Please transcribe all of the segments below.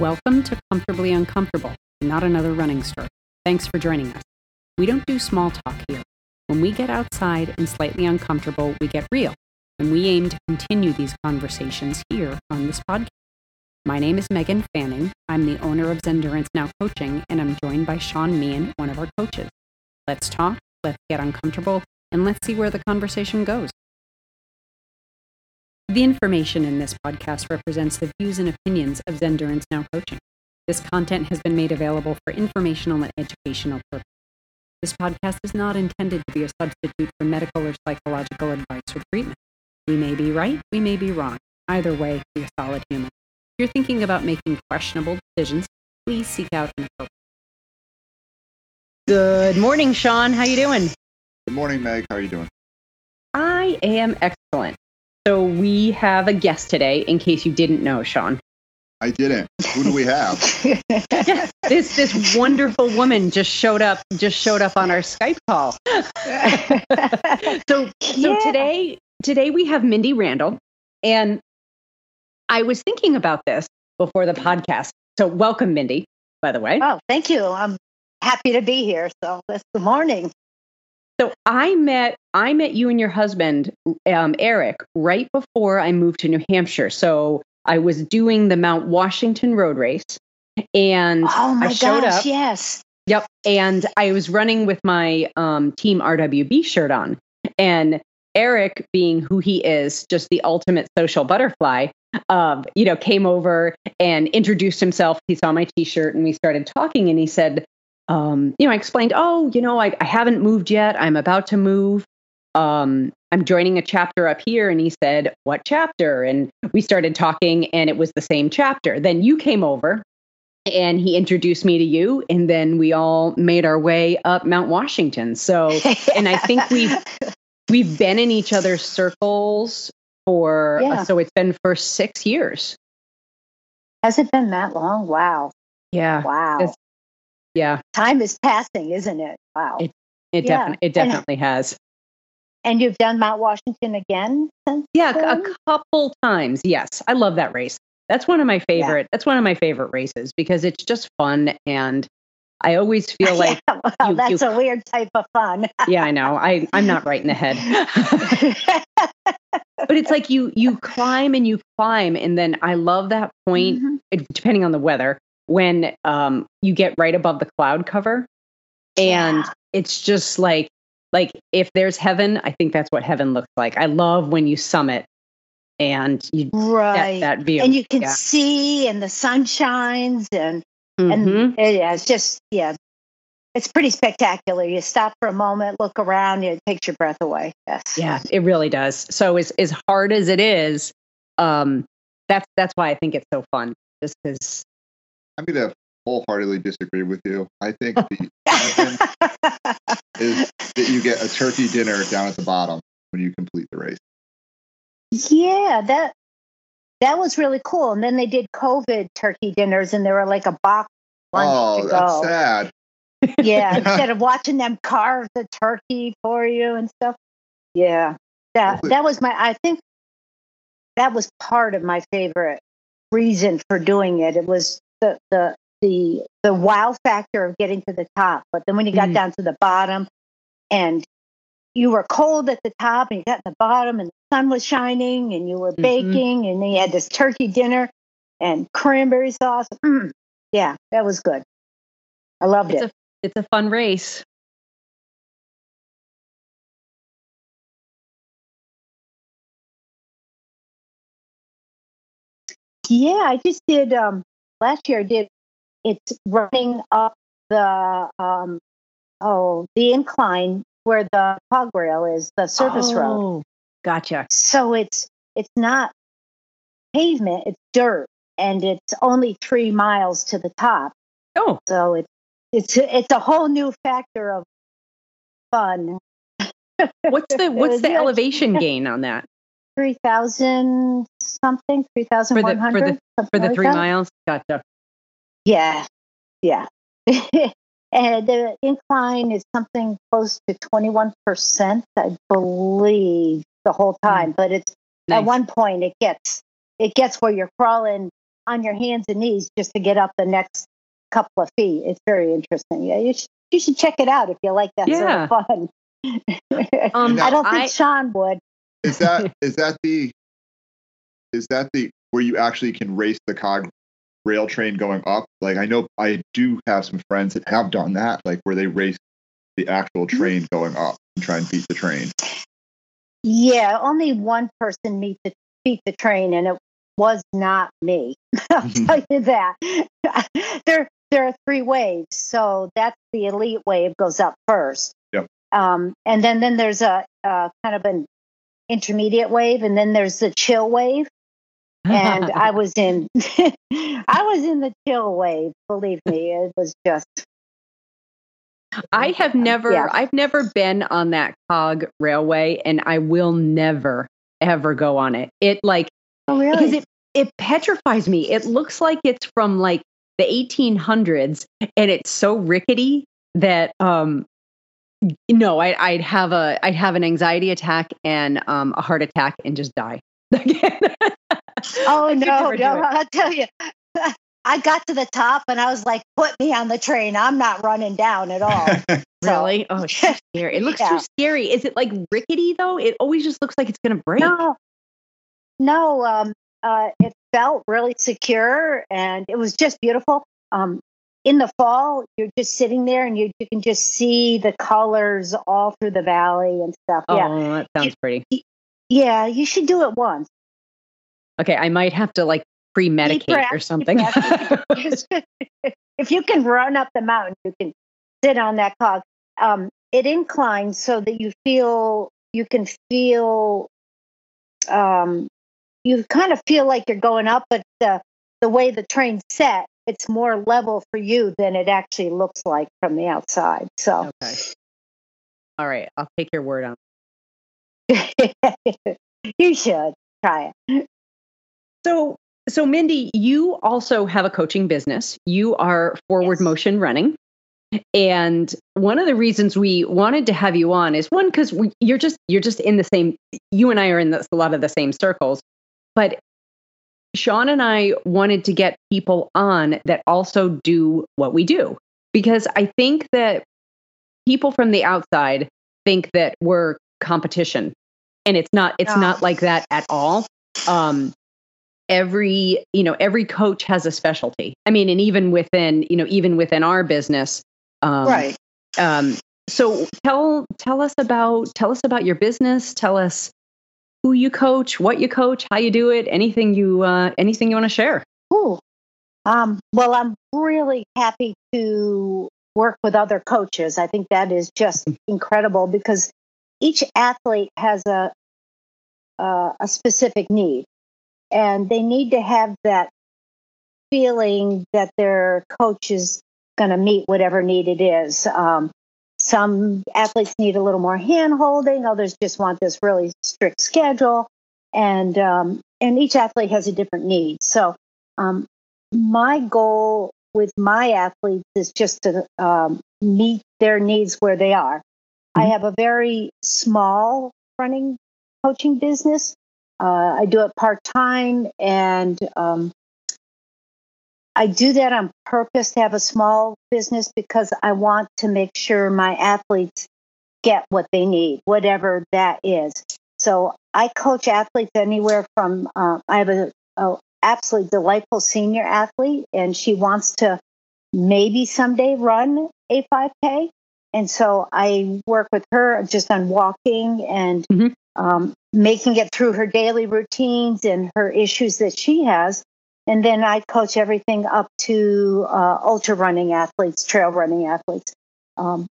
Welcome to Comfortably Uncomfortable, not another running story. Thanks for joining us. We don't do small talk here. When we get outside and slightly uncomfortable, we get real, and we aim to continue these conversations here on this podcast. My name is Meghan Fanning. I'm the owner of Zendurance Now Coaching, and I'm joined by Sean Meehan, one of our coaches. Let's talk, let's get uncomfortable, and let's see where the conversation goes. The information in this podcast represents the views and opinions of Zendurance Now Coaching. This content has been made available for informational and educational purposes. This podcast is not intended to be a substitute for medical or psychological advice or treatment. We may be right, we may be wrong. Either way, be a solid human. If you're thinking about making questionable decisions, please seek out an appropriate. Good morning, Sean. How you doing? Good morning, Meg. How are you doing? I am excellent. So we have a guest today, in case you didn't know, Sean. I didn't. Who do we have? yeah, this this wonderful woman just showed up. Just showed up on our Skype call. so so today today we have Mindy Randall, and I was thinking about this before the podcast. So welcome, Mindy. By the way, Oh, thank you. I'm happy to be here. So that's good morning. So I met I met you and your husband, um, Eric, right before I moved to New Hampshire. So I was doing the Mount Washington Road Race, and Oh my I showed gosh, up. yes. Yep, and I was running with my um, Team RWB shirt on, and Eric, being who he is, just the ultimate social butterfly, um, you know, came over and introduced himself. He saw my T-shirt, and we started talking. And he said, um, you know, I explained, oh, you know, I, I haven't moved yet. I'm about to move. Um, I'm joining a chapter up here. And he said, what chapter? And we started talking, and it was the same chapter. Then you came over. And he introduced me to you, and then we all made our way up Mount Washington. So, and I think we've we've been in each other's circles for uh, so it's been for six years. Has it been that long? Wow. Yeah, Wow. it's- yeah, Time is passing, isn't it? Wow. It- it Yeah. definitely it And- definitely has. and you've done Mount Washington again since? Yeah, a couple times. Yes, I love that race. That's one of my favorite. That's one of my favorite races because it's just fun, and I always feel like, yeah, well, you- that's you- a weird type of fun. yeah, I know, I I'm not right in the head. but it's like you you climb and you climb and then i love that point Mhm. it- depending on the weather when um you get right above the cloud cover and Yeah. it's just like like if there's heaven i think that's what heaven looks like i love when you summit and you right. get that view and you can yeah. see, and the sun shines, and Mhm. and yeah, it's just yeah, it's pretty spectacular. You stop for a moment, look around, it takes your breath away. Yes. yeah it really does so as as hard as it is um that's that's why i think it's so fun just because I'm going to wholeheartedly disagree with you. I think the is that you get a turkey dinner down at the bottom when you complete the race. yeah, that that was really cool. And then they did COVID turkey dinners, and they were like a box lunch oh, to that's go. sad. Yeah, instead of watching them carve the turkey for you and stuff. Yeah, that that was my. I think that was part of my favorite reason for doing it. It was the the the the wow factor of getting to the top, but then when you got Mhm. down to the bottom, and you were cold at the top, and you got to the bottom, and the sun was shining, and you were Mhm. baking, and then you had this turkey dinner and cranberry sauce. Mm, yeah, that was good. I loved it's it. a it's a fun race Yeah, I just did um last year I did it's running up the um oh the incline where the cog rail is, the surface road. Oh, gotcha So it's it's not pavement, it's dirt and it's only three miles to the top. oh So it's it's it's a whole new factor of fun. What's the what's the elevation gain on that Three thousand something, three thousand one for the hundred for the three miles? Gotcha. Yeah, yeah. and the incline is something close to 21%, I believe, the whole time. But it's Nice. at one point it gets it gets where you're crawling on your hands and knees just to get up the next couple of feet. It's very interesting. Yeah, you should, you should check it out if you like that Yeah. sort of fun. Um, I don't think I- Sean would. Is that is that the is that the where you actually can race the cog rail train going up? Like I know I do have some friends that have done that, like where they race the actual train going up and try and beat the train. Yeah, only one person beat the beat the train, and it was not me. I'll tell you that. there there are three waves, so that's the elite wave goes up first. Yep. Um, and then then there's a, a kind of an intermediate wave, and then there's the chill wave. And I was in I was in the chill wave. Believe me, it was just I have never Yeah. I've never been on that cog railway and I will never ever go on it. It like oh because it it petrifies me. It looks like it's from like the 1800s and it's so rickety that um no, I I'd have a I'd have an anxiety attack and um a heart attack and just die. Oh I no, no! I'll tell you. I got to the top and I was like, "Put me on the train. I'm not running down at all." So- Really? Oh, it's too scary. It looks Yeah. too scary. Is it like rickety though? It always just looks like it's gonna break. No, no. Um, uh, it felt really secure and it was just beautiful. Um, in the fall, you're just sitting there and you you can just see the colors all through the valley and stuff. Yeah, Oh, that sounds pretty. yeah. You should do it once. Okay, I might have to like pre-medicate or something. if you can run up the mountain, you can sit on that cog. Um, it inclines so that you feel you can feel um, you kind of feel like you're going up, but the the way the train's set, it's more level for you than it actually looks like from the outside. So okay. All right, I'll take your word on. you should try it. So, so Mindy, you also have a coaching business. You are Forward Yes. Motion Running, and one of the reasons we wanted to have you on is one because you're just you're just in the same. You and I are in the, a lot of the same circles, but Sean and I wanted to get people on that also do what we do because I think that people from the outside think that we're competition, and it's not. It's No. not like that at all. Um, every you know every coach has a specialty i mean and even within you know even within our business um, right. um so tell tell us about tell us about your business tell us who you coach what you coach how you do it anything you uh anything you want to share Ooh. Um, well, I'm really happy to work with other coaches. I think that is just incredible because each athlete has a uh, a specific need, and they need to have that feeling that their coach is going to meet whatever need it is. Um, some athletes need a little more hand holding. Others just want this really strict schedule, and um, and each athlete has a different need. So um, my goal with my athletes is just to um, meet their needs where they are. I Mhm. have a very small running coaching business. Uh, I do it part time, and um, I do that on purpose to have a small business because I want to make sure my athletes get what they need, whatever that is. So I coach athletes anywhere from uh, I have a, a absolutely delightful senior athlete, and she wants to maybe someday run a 5K. And so I work with her just on walking and Mhm. um, making it through her daily routines and her issues that she has. And then I coach everything up to uh, ultra running athletes, trail running athletes. Um,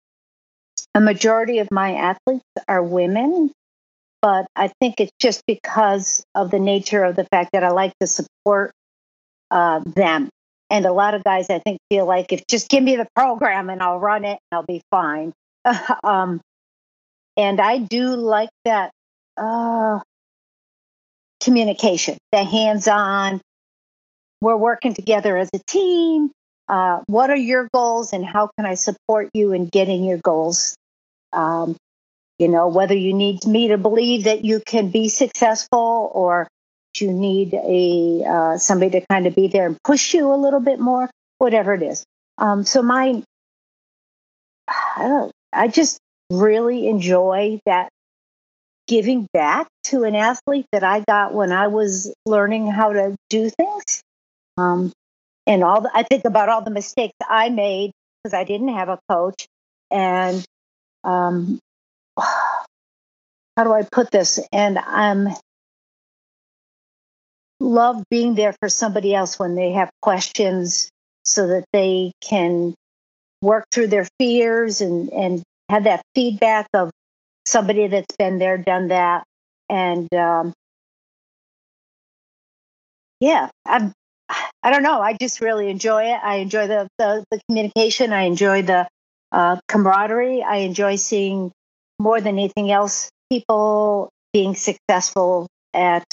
a majority of my athletes are women, but I think it's just because of the nature of the fact that I like to support uh, them. And a lot of guys, I think, feel like if just give me the program and I'll run it and I'll be fine. um, and I do like that uh, communication, the hands on. We're working together as a team. Uh, what are your goals and how can I support you in getting your goals? Um, you know, whether you need me to believe that you can be successful or you need a uh, somebody to kind of be there and push you a little bit more, whatever it is. Um, so my, I don't, I just really enjoy that giving back to an athlete that I got when I was learning how to do things. Um, and all the, I think about all the mistakes I made because I didn't have a coach. And um, how do I put this? And I'm love being there for somebody else when they have questions so that they can work through their fears and, and have that feedback of somebody that's been there, done that. And um, yeah, I'm, I don't know. I just really enjoy it. I enjoy the, the, the communication. I enjoy the uh, camaraderie. I enjoy seeing more than anything else people being successful at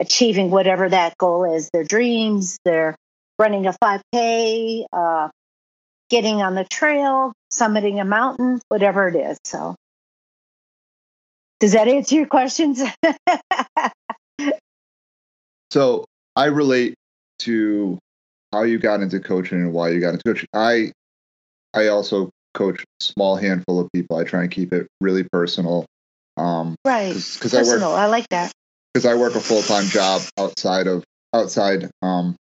achieving whatever that goal is their dreams, their running a 5K, uh, getting on the trail, summiting a mountain, whatever it is. So, does that answer your questions? so, I relate to how you got into coaching and why you got into coaching. I I also coach a small handful of people. I try and keep it really personal. Um, right. Because I work. I like that. Because I work a full time job outside of outside um,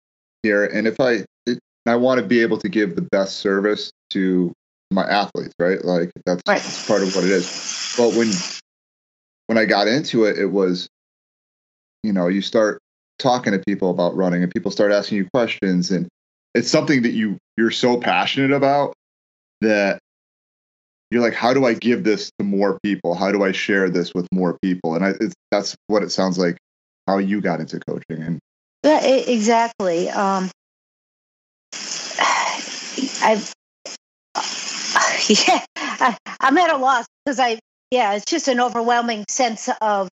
here, and if I it, I want to be able to give the best service to my athletes, right? Like that's, right. that's part of what it is. But when when I got into it, it was, you know, you start talking to people about running, and people start asking you questions, and it's something that you you're so passionate about that you're like, how do I give this to more people? How do I share this with more people? And I, that's what it sounds like how you got into coaching. And yeah, exactly. Um, I've, yeah, I, am at a loss because I, yeah, it's just an overwhelming sense of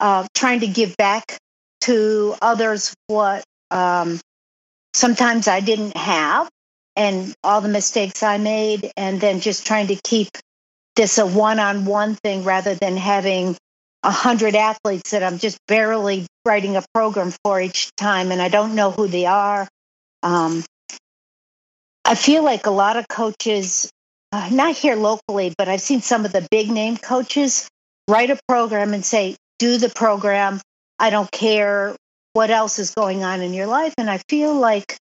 uh, trying to give back to others what um, sometimes I didn't have and all the mistakes I made, and then just trying to keep this a one on one thing rather than having a hundred athletes that I'm just barely writing a program for each time, and I don't know who they are. Um, I feel like a lot of coaches, uh, not here locally, but I've seen some of the big name coaches write a program and say, do the program. I don't care what else is going on in your life. And I feel like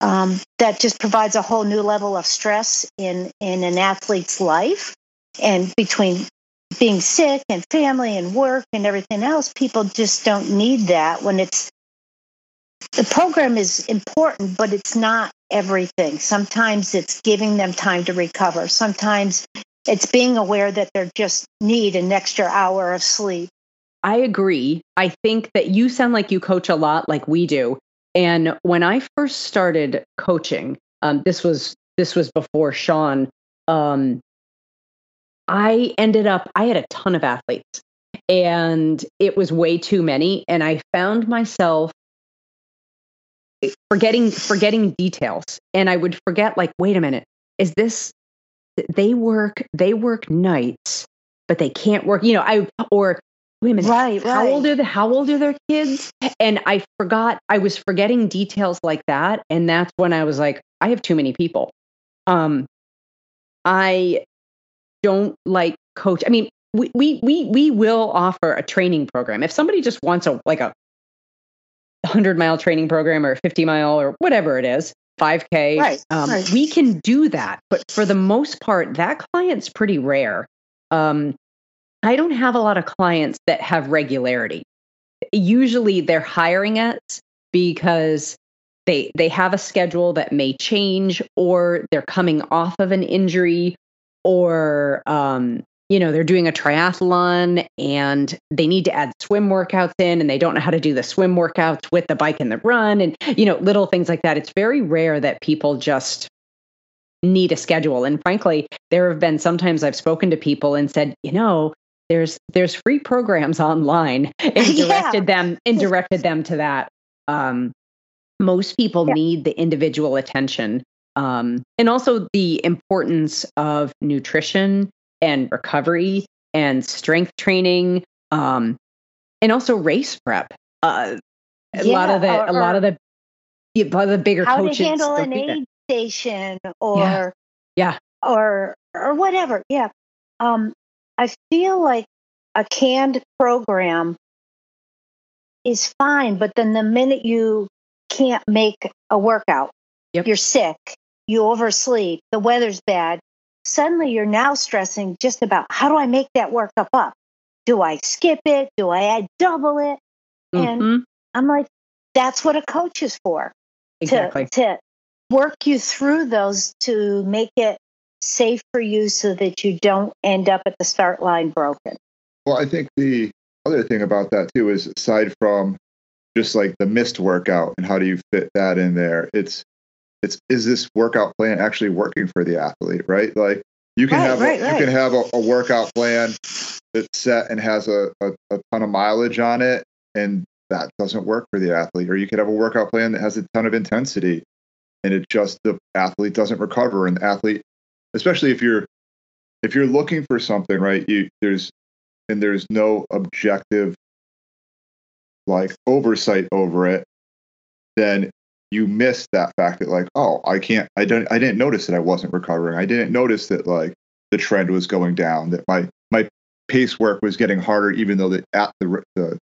um, that just provides a whole new level of stress in, in an athlete's life. And between being sick and family and work and everything else, people just don't need that when it's the program is important, but it's not everything. Sometimes it's giving them time to recover. Sometimes it's being aware that they just need an extra hour of sleep. I agree. I think that you sound like you coach a lot like we do. And when I first started coaching, um, this was this was before Sean. Um, I ended up I had a ton of athletes, and it was way too many, and I found myself forgetting forgetting details, and I would forget like, wait a minute, is this? They work they work nights, but they can't work. You know, I or wait a minute, right, right. How old are the how old are their kids? And I forgot, I was forgetting details like that. And that's when I was like, I have too many people. Um I don't like coach. I mean, we we we we will offer a training program. If somebody just wants a like a 100 mile training program or 50 mile or whatever it is, 5K, right, um, right. we can do that. But for the most part, that client's pretty rare. Um, I don't have a lot of clients that have regularity. Usually they're hiring us because they they have a schedule that may change or they're coming off of an injury or um, you know they're doing a triathlon and they need to add swim workouts in and they don't know how to do the swim workouts with the bike and the run and you know little things like that it's very rare that people just need a schedule and frankly there have been sometimes i've spoken to people and said you know there's there's free programs online and directed yeah. them and directed them to that. Um, most people yeah. need the individual attention um, and also the importance of nutrition and recovery and strength training um, and also race prep. Uh, a lot of the or- a lot of the a lot of the bigger how coaches to handle an aid station or Yeah. or or whatever. Yeah. Um, I feel like a canned program is fine, but then the minute you can't make a workout, Yep. you're sick, you oversleep, the weather's bad, suddenly you're now stressing just about how do I make that workup up? Do I skip it? Do I add double it? And Mhm. I'm like, that's what a coach is for exactly. to, to work you through those to make it safe for you so that you don't end up at the start line broken. Well, I think the other thing about that too is aside from just like the missed workout and how do you fit that in there, it's it's is this workout plan actually working for the athlete, right? Like you can Right, have right, a, right. you can have a, a workout plan that's set and has a, a, a ton of mileage on it, and that doesn't work for the athlete. Or you could have a workout plan that has a ton of intensity, and it just the athlete doesn't recover, and the athlete, especially if you're if you're looking for something, right? You there's and there's no objective like oversight over it, then you miss that fact that like, oh, I can't, I don't, I didn't notice that I wasn't recovering. I didn't notice that like the trend was going down. That my my pace work was getting harder, even though the at the the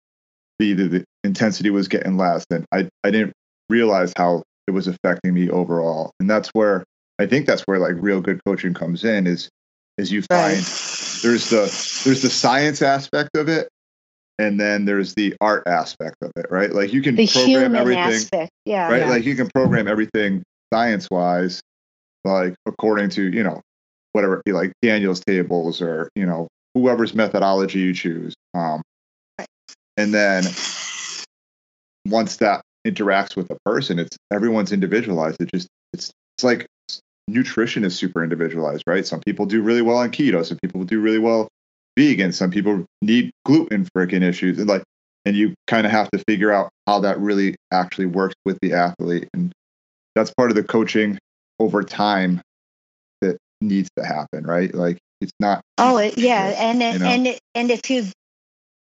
the, the, the intensity was getting less. And I I didn't realize how it was affecting me overall. And that's where I think that's where like real good coaching comes in is is you find there's the there's the science aspect of it and then there's the art aspect of it right like you can The program human everything aspect. Yeah. right Yeah. like you can program everything science wise like according to you know whatever it be like daniel's tables or you know whoever's methodology you choose um and then once that interacts with a person it's everyone's individualized it just it's it's like nutrition is super individualized right some people do really well on keto some people do really well vegan some people need gluten freaking issues and like and you kind of have to figure out how that really actually works with the athlete and that's part of the coaching over time that needs to happen right like it's not Oh, it, yeah, and it, You know? and it, and if you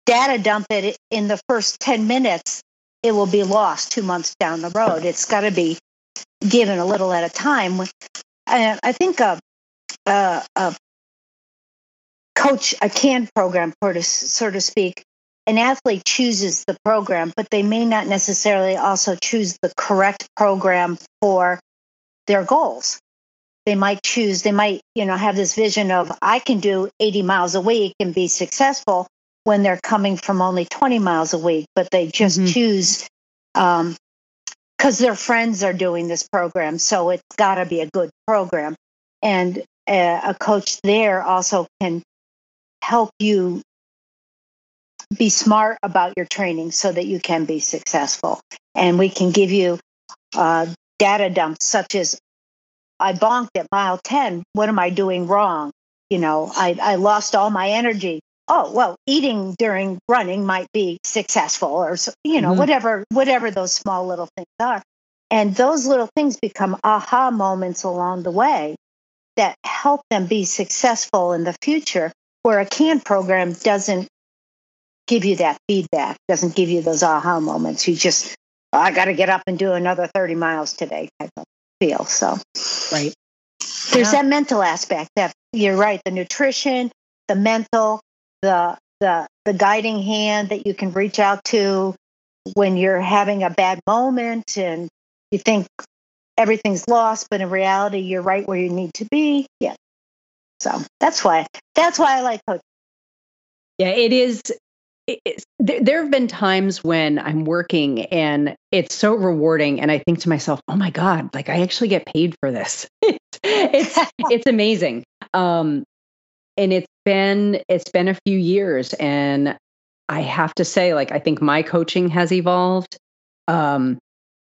data dump it in the first ten minutes, it will be lost two months down the road. It's got to be given a little at a time. And I think a, a, a coach, a can program, so to, so to speak, an athlete chooses the program, but they may not necessarily also choose the correct program for their goals they might choose they might you know have this vision of i can do 80 miles a week and be successful when they're coming from only 20 miles a week but they just Mhm. choose um because their friends are doing this program so it's got to be a good program and uh, a coach there also can help you be smart about your training so that you can be successful and we can give you uh, data dumps such as I bonked at mile 10. What am I doing wrong? You know, I, I lost all my energy. Oh, well, eating during running might be successful or, you know, Mhm. whatever, whatever those small little things are. And those little things become aha moments along the way that help them be successful in the future, where a CAN program doesn't give you that feedback, doesn't give you those aha moments. You just, "Oh, I got to get up and do another 30 miles today type of feel. So Right. there's Yeah. that mental aspect that you're right the nutrition the mental the the the guiding hand that you can reach out to when you're having a bad moment and you think everything's lost but in reality you're right where you need to be yeah so that's why that's why i like coaching Yeah, it is. there, there have been times when I'm working and it's so rewarding, and I think to myself, "Oh my god! Like I actually get paid for this. it's it's amazing." Um, and it's been it's been a few years, and I have to say, like I think my coaching has evolved, um,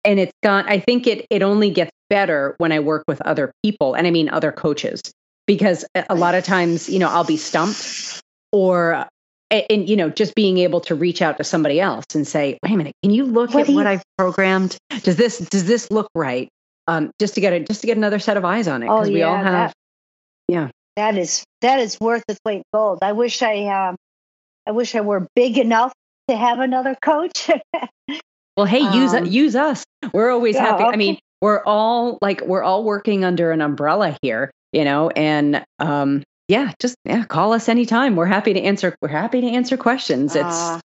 and it's gone. I think it it only gets better when I work with other people, and I mean other coaches, because a lot of times, you know, I'll be stumped or and, you know just being able to reach out to somebody else and say wait a minute can you look What at do what i've programmed does this does this look right um, just to get it just to get another set of eyes on it Oh, because we all have that is that is worth its weight in gold i wish i um i wish i were big enough to have another coach Well, hey, use Um, use us. We're always yeah, happy. I mean, we're all like we're all working under an umbrella here, you know, and um yeah, just yeah, call us anytime. We're happy to answer we're happy to answer questions. It's Uh,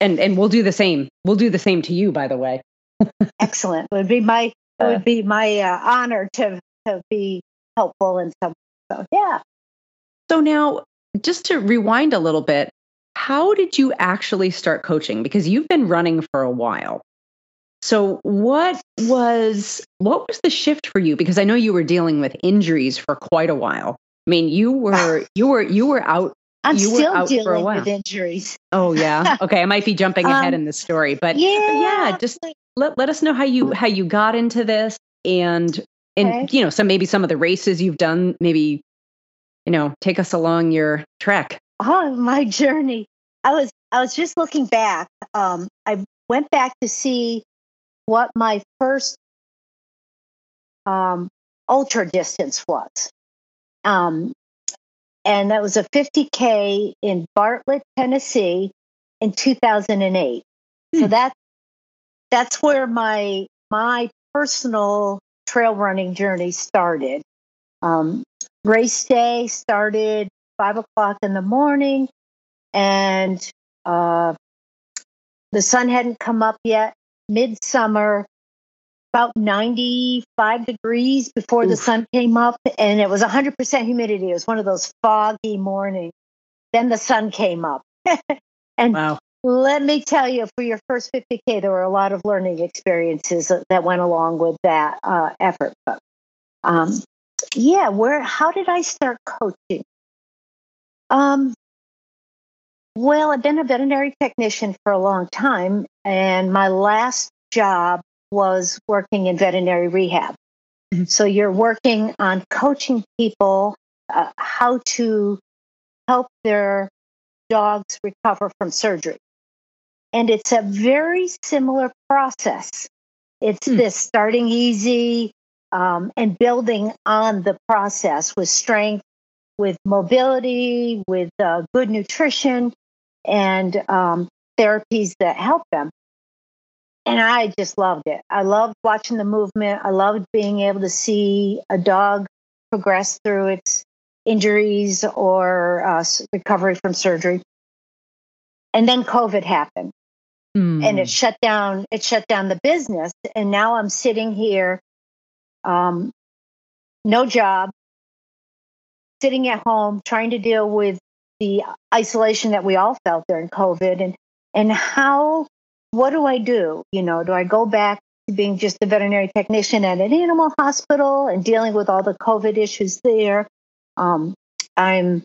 and and we'll do the same. We'll do the same to you, by the way. excellent. It would be my it Uh, would be my uh, honor to to be helpful in some. So yeah. So now, just to rewind a little bit, how did you actually start coaching? Because you've been running for a while. So what was what was the shift for you? Because I know you were dealing with injuries for quite a while. I mean, you were you were you were out. I'm You were still out for a dealing while. with injuries. Oh yeah. Okay, I might be jumping ahead Um, in the story, but yeah. yeah, just let let us know how you how you got into this and and Okay. you know some maybe some of the races you've done. Maybe you know take us along your trek. on my journey. I was i was just looking back. Um i went back to see what my first um ultra distance was. Um and that was a 50k in bartlett tennessee in 2008 so Hmm. that that's where my my personal trail running journey started. Um race day started five o'clock in the morning, and uh, the sun hadn't come up yet. Midsummer, about 95 degrees before the sun came up, and it was 100% humidity. It was one of those foggy mornings. Then the sun came up. and Wow. let me tell you, for your first 50K, there were a lot of learning experiences that- that went along with that uh, effort. But um, yeah, where, how did I start coaching? Um, well, I've been a veterinary technician for a long time, and my last job was working in veterinary rehab. Mhm. So you're working on coaching people uh, how to help their dogs recover from surgery. And it's a very similar process. It's Hmm. this starting easy um, and building on the process with strength, with mobility, with uh, good nutrition, and um, therapies that help them. And I just loved it. I loved watching the movement. I loved being able to see a dog progress through its injuries or uh, recovery from surgery. And then COVID happened and Hmm. it shut down it shut down the business and now i'm sitting here um, no job sitting at home trying to deal with the isolation that we all felt during covid and and how what do i do you know do i go back to being just a veterinary technician at an animal hospital and dealing with all the covid issues there um, i'm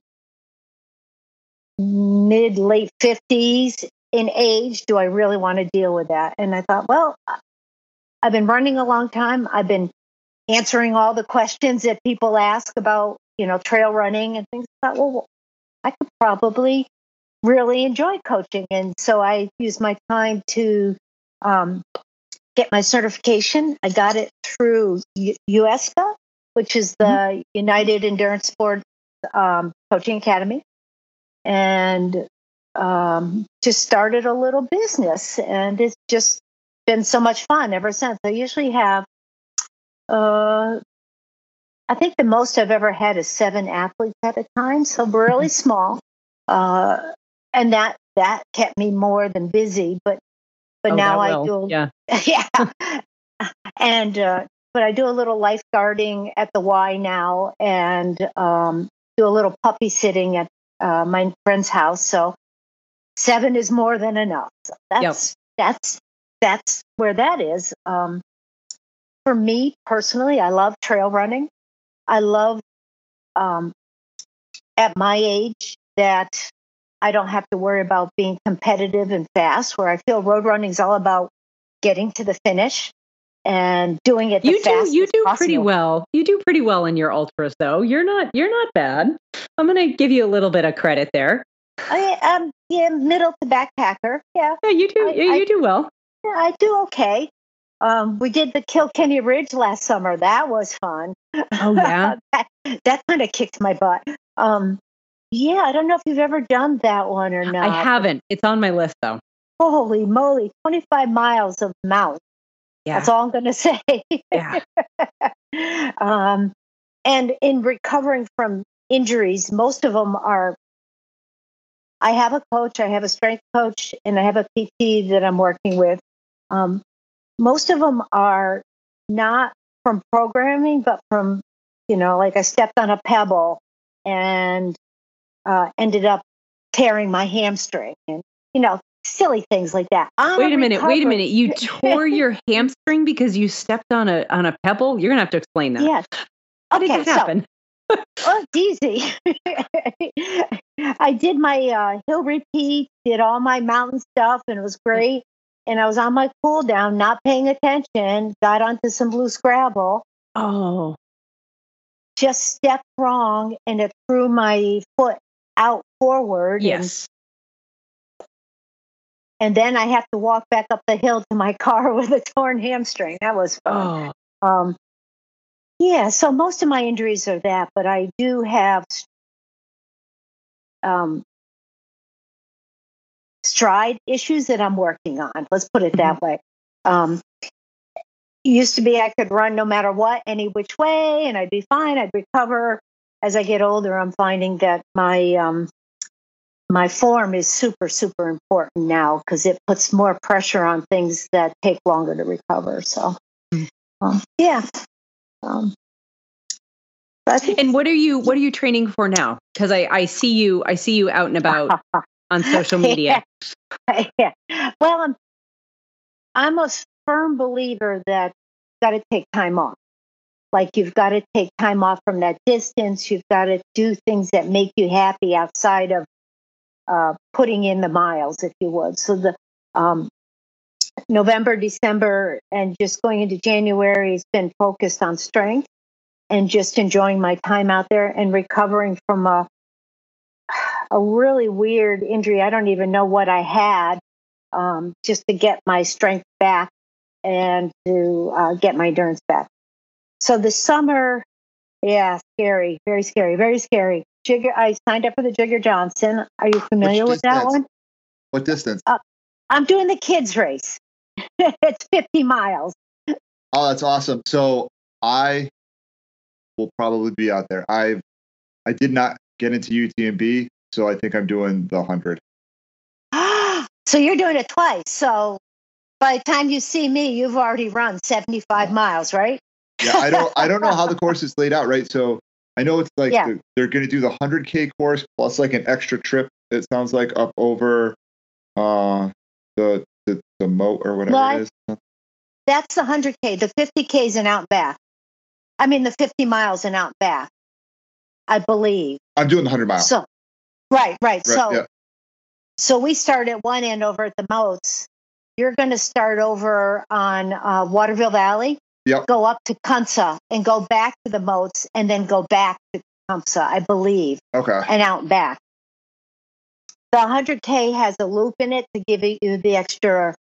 mid late 50s in age do I really want to deal with that? And I thought, well, I've been running a long time. I've been answering all the questions that people ask about, you know, trail running and things. I thought, well, I could probably really enjoy coaching. And so I used my time to um, get my certification. I got it through U- UESCA, which is the United Endurance Sport um, Coaching Academy. And um, just started a little business, and it's just been so much fun ever since. I usually have, uh, I think the most I've ever had is seven athletes at a time, so really small, uh, and that that kept me more than busy. But but Oh, now I do, Yeah. yeah, and uh, but I do a little lifeguarding at the Y now, and um, do a little puppy sitting at uh, my friend's house. So seven is more than enough. So that's that's that's where that is. Um, for me personally, I love trail running. I love um, at my age that I don't have to worry about being competitive and fast. Where I feel road running is all about getting to the finish and doing it. You do you do pretty well. You do pretty well in your ultras though. You're not you're not bad. I'm going to give you a little bit of credit there. I am yeah, middle to backpacker. Yeah, Yeah, you do I- I- you do well. yeah, I do okay. Um, we did the Kilkenny Ridge last summer. That was fun. Oh yeah. that that kind of kicked my butt. Um, yeah, I don't know if you've ever done that one or not. I haven't. It's on my list though. holy moly, 25 miles of mountain. Yeah. That's all I'm going to say. Yeah. um, and in recovering from injuries, most of them are. I have a coach, I have a strength coach, and I have a PT that I'm working with. Um, most of them are not from programming, but from, you know, like I stepped on a pebble and uh, ended up tearing my hamstring and, you know, silly things like that. I'm Wait a minute, wait a minute. You tore your hamstring because you stepped on a on a pebble? You're gonna have to explain that. Yes. How did okay, that so- happen? Oh, it's easy. I did my uh, hill repeat, did all my mountain stuff, and it was great. And I was on my cool down, not paying attention, got onto some blue Scrabble, oh. just stepped wrong, and it threw my foot out forward. Yes. And, and then I have to walk back up the hill to my car with a torn hamstring. That was fun. Oh. Um, yeah, so most of my injuries are that, but I do have um, stride issues that I'm working on. Let's put it that way. Um, used to be I could run no matter what, any which way, and I'd be fine. I'd recover. As I get older, I'm finding that my um, my form is super super important now because it puts more pressure on things that take longer to recover. So, Mm. um, yeah. Um, but I think And what are you what are you training for now? Because I, I see you I see you out and about on social media. yeah. Well, I'm I'm a firm believer that you've got to take time off. Like you've got to take time off from that distance. You've got to do things that make you happy outside of uh, putting in the miles, if you would. So the um, November, December, and just going into January has been focused on strength and just enjoying my time out there and recovering from a a really weird injury. I don't even know what I had, um, just to get my strength back and to uh, get my endurance back. So the summer, yeah, scary, very scary, very scary. Jigger, I signed up for the Jigger Johnson. Are you familiar Which with that one? What distance? I'm doing the kids race. it's 50 miles. Oh, that's awesome. So I will probably be out there. I I did not get into UTMB, so I think I'm doing the hundred. so you're doing it twice. So by the time you see me, you've already run 75 miles, right? Yeah, I don't I don't know how the course is laid out, right? So I know it's like Yeah. the- they're going to do the 100k course plus like an extra trip. It sounds like up over uh the the, the moat or whatever Well, it is. That's the 100K. The 50K is an out back. I mean, the 50 miles and out back, I believe. I'm doing the 100 miles. So, right, right. Right, so, yeah. so we start at one end over at the Moats. You're going to start over on uh, Waterville Valley. Yep. Go up to Kunsa and go back to the Moats and then go back to Kunsa, I believe, Okay. and out back. The 100K has a loop in it to give you the extra,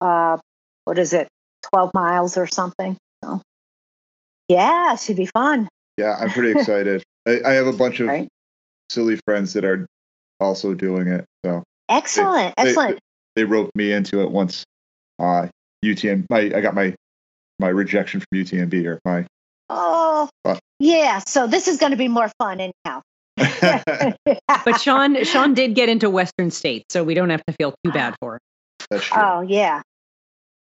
uh, what is it, 12 miles or something. So, yeah, it should be fun. Yeah, I'm pretty excited. I, I have a bunch of Right. Silly friends that are also doing it. So Excellent, they- excellent. they roped me into it once uh UTM my I got my my rejection from UTMB or my Oh, Uh. yeah. So this is going to be more fun anyhow. But Sean Sean did get into Western States, so we don't have to feel too bad for him. oh yeah.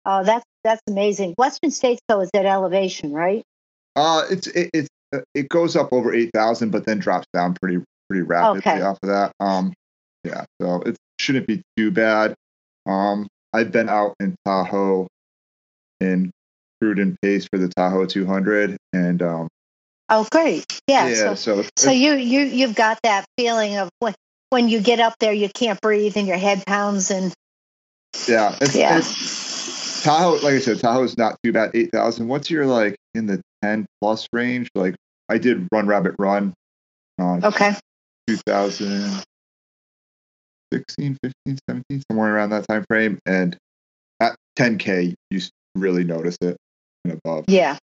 Oh, that's that's amazing. Western States though is at elevation, right? Uh it's it, it's uh, it goes up over 8,000 but then drops down pretty pretty rapidly Okay. off of that. Um yeah, so it shouldn't be too bad. Um I've been out in Tahoe in crewed and pace for the Tahoe 200 and um Oh, great. Yeah. yeah, so so, so you you you've got that feeling of when when you get up there you can't breathe and your head pounds and yeah, it's, Yeah. it's Tahoe, like I said, Tahoe is not too bad. Eight thousand. Once you're like in the ten plus range, like I did Run Rabbit Run, uh, okay. 2016, 15, 17, somewhere around that time frame, and at 10k, you really notice it and above. Yeah.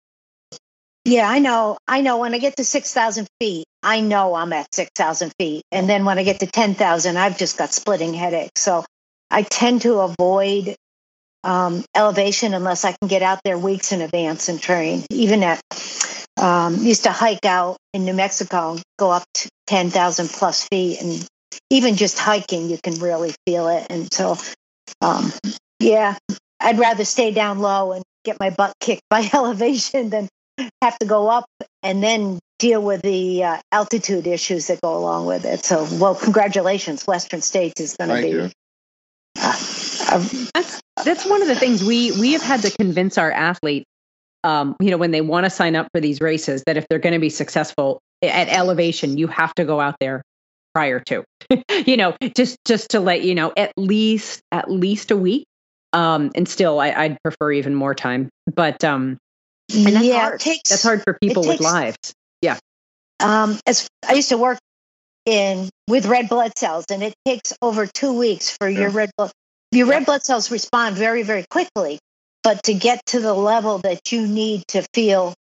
Yeah, I know. I know when I get to 6,000 feet, I know I'm at 6,000 feet. And then when I get to 10,000, I've just got splitting headaches. So I tend to avoid um, elevation unless I can get out there weeks in advance and train. Even at um, used to hike out in New Mexico, go up to ten thousand plus feet, and even just hiking, you can really feel it. And so, um, yeah, I'd rather stay down low and get my butt kicked by elevation than have to go up and then deal with the uh, altitude issues that go along with it. So, well, congratulations, Western States is going to be. you. Uh, uh, That's that's one of the things we we have had to convince our athletes, um, you know, when they want to sign up for these races, that if they're going to be successful at elevation, you have to go out there prior to, you know, just just to let you know, at least at least a week. Um, and still, I, I'd prefer even more time, but um, and that's yeah, hard. takes. that's hard for people with takes- lives. Um, as I used to work in with red blood cells, and it takes over two weeks for your red blood. Your red blood cells respond very, very quickly, but to get to the level that you need to feel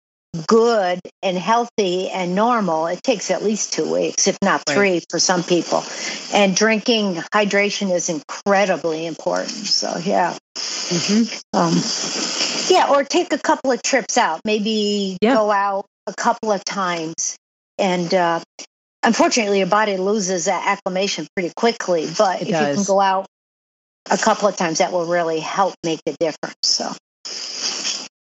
good and healthy and normal, it takes at least two weeks, if not Right. three, for some people. And drinking hydration is incredibly important. So yeah. Mhm. Um, yeah, or take a couple of trips out. Maybe Yeah. go out a couple of times. And uh, unfortunately, your body loses that acclimation pretty quickly. But It if you can go out a couple of times, that will really help make a difference. So,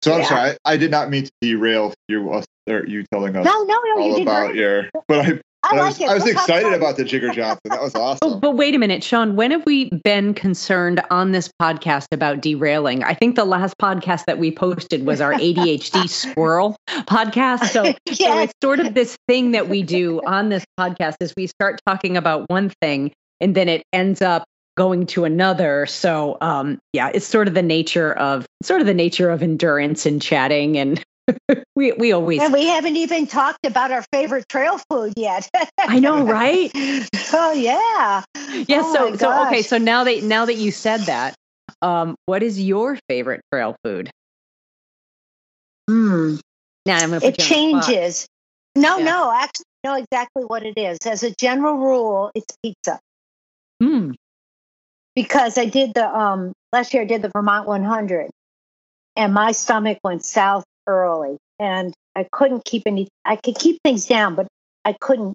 So I'm Yeah. sorry, I, I did not mean to derail you us or you telling us no, no, no, you all did about great. your. But I, I but I was, it. I was We'll excited about about the Jigger Johnson. That was awesome. Oh, awesome. but wait a minute, Sean. When have we been concerned on this podcast about derailing? I think the last podcast that we posted was our ADHD squirrel podcast. So, so it's sort of this thing that we do on this podcast is we start talking about one thing and then it ends up going to another. So, um, yeah, it's sort of the nature of sort of the nature of endurance and chatting, and we we always. And we haven't even talked about our favorite trail food yet. I know, right? oh yeah. Yeah. Oh so so okay. So now that now that you said that, um, what is your favorite trail food? Hmm. Now I'm gonna it you on the spot. changes. No, Yeah. no, actually, I know exactly what it is. As a general rule, it's pizza Hmm. Because I did the um last year. I did the Vermont 100, and my stomach went south early, and I couldn't keep any. I could keep things down, but I couldn't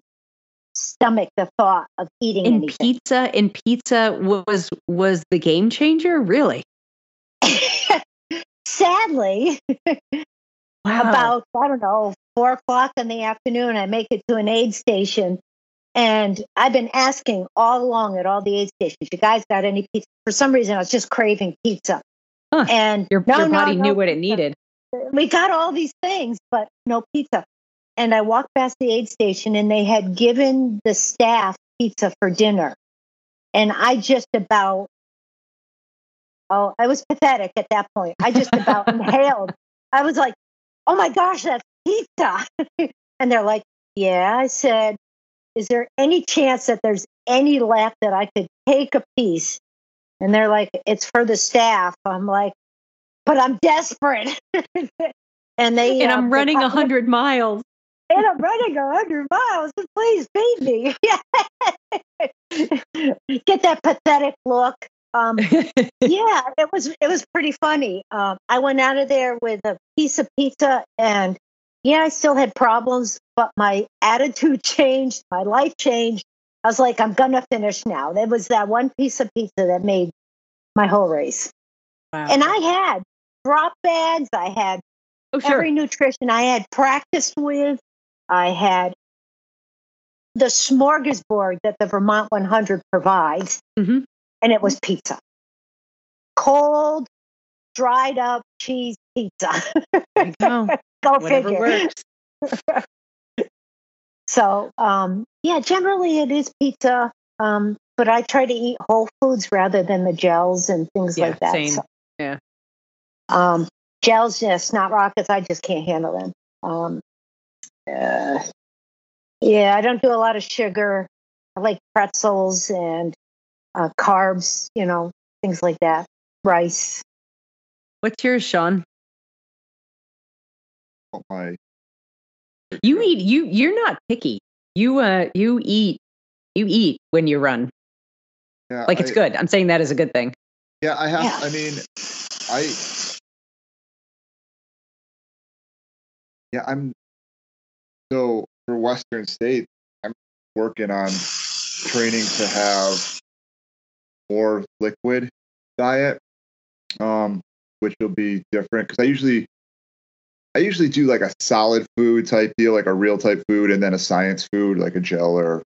stomach the thought of eating And anything. pizza and pizza was was the game changer. Really? Sadly, Wow. about I don't know four o'clock in the afternoon. I make it to an aid station, and I've been asking all along at all the aid stations, "You guys got any pizza?" For some reason, I was just craving pizza, Huh. and your, no, your body no knew what it needed. We got all these things, but no pizza. And I walked past the aid station, and they had given the staff pizza for dinner, and I just about oh, I was pathetic at that point. I just about inhaled. I was like, "Oh my gosh, that's pizza!" and they're like, "Yeah." I said, "Is there any chance that there's any left that I could take a piece?" And they're like, "It's for the staff." I'm like, "But I'm desperate." and they And uh, I'm running a hundred miles. and I'm running a hundred miles. Please feed me. Get that pathetic look. Um, yeah, it was it was pretty funny. Um, I went out of there with a piece of pizza, and yeah, I still had problems, but my attitude changed, my life changed. I was like, I'm gonna finish now. There was that one piece of pizza that made my whole race, Wow. and I had drop bags. I had oh sure. every nutrition I had practiced with. I had the smorgasbord that the Vermont 100 provides, Mhm. and it was pizza. Cold, dried up cheese pizza. There you go. Go Whatever figure. works. So, um, yeah, generally it is pizza, um, but I try to eat whole foods rather than the gels and things Yeah, like that. same. So, Yeah. Um, gels, yeah, not rockets, I just can't handle them. Um, uh, yeah, I don't do a lot of sugar. I like pretzels and uh, carbs, you know, things like that. Rice. What's yours, Sean? My. You eat. You you're not picky. You uh you eat. You eat when you run. Yeah, Like it's I- good. I'm saying that is a good thing. Yeah, I have. Yeah. I mean, I. Yeah, I'm. So for Western States, I'm working on training to have more liquid diet, um, which will be different because I usually, I usually do like a solid food type deal, like a real type food, and then a science food, like a gel or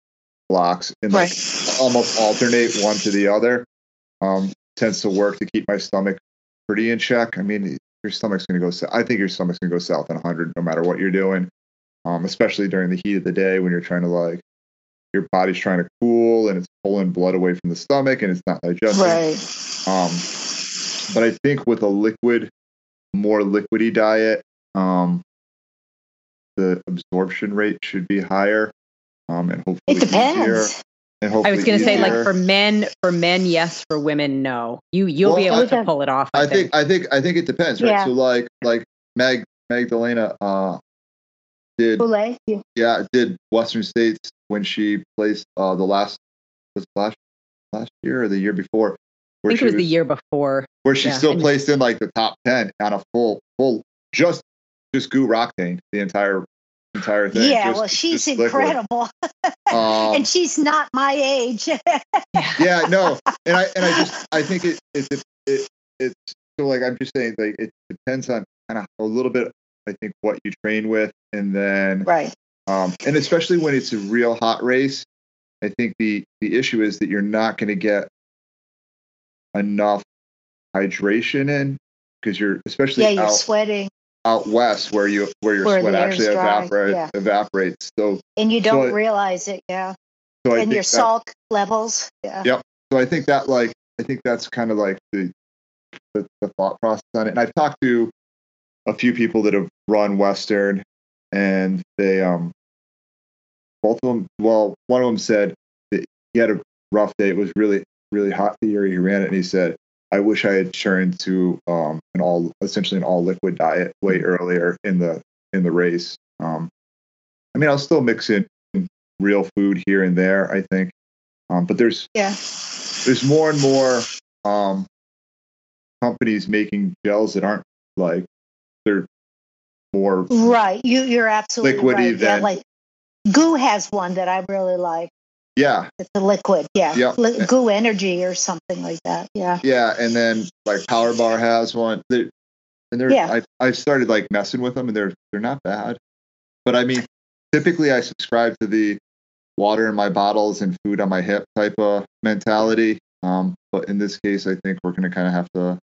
blocks, and like almost alternate one to the other. Um, tends to work to keep my stomach pretty in check. I mean, your stomach's going to go. I think your stomach's going to go south in 100 no matter what you're doing, um, especially during the heat of the day when you're trying to like your body's trying to cool and it's pulling blood away from the stomach and it's not digesting. Right. Um, but I think with a liquid, more liquidy diet, um, the absorption rate should be higher, um, and hopefully It easier. depends. And I was going to say, like for men, for men, yes. For women, no. You you'll be Well, able to pull it off. I, I think I think I think it depends, right? Yeah. So like like Mag Magdalena uh did Boulet? Yeah. yeah did Western States when she placed uh the last was last last year or the year before I think it was the year before. where she yeah, still placed in like the top ten on a full full just just GU Roctane the entire entire thing. Yeah, just- well, she's incredible. Um, and she's not my age. yeah, no, and I and I just I think it it it, it it's so like I'm just saying like it depends on kind of a little bit I think what you train with and then right. um and especially when it's a real hot race I think the the issue is that you're not going to get enough hydration in because you're especially Yeah, you're out sweating out west where you where your Where sweat actually dry, evaporate, yeah. evaporates so and you don't So- realize it. Yeah. so and your that- salt levels. Yeah. Yep. so I think that like I think that's kind of like the, the the thought process on it. And I've talked to a few people that have run Western, and they um both of them. Well, one of them said that he had a rough day. It was really really hot the year he ran it, and he said, "I wish I had turned to um an all essentially an all liquid diet way earlier in the in the race." Um, I mean, I'll still mix in real food here and there. I think, um, but there's Yeah. there's more and more um, companies making gels that aren't like they're more Right. You you're absolutely Liquidy right. Yeah, like GU has one that I really like. Yeah It's a liquid. Yeah. Yeah. Li- GU Energy or something like that. Yeah. yeah and then like power bar has one they and they're Yeah. I, i've started like messing with them and they're they're not bad but i mean typically i subscribe to the water in my bottles and food on my hip type of mentality um but in this case i think we're going to kind of have to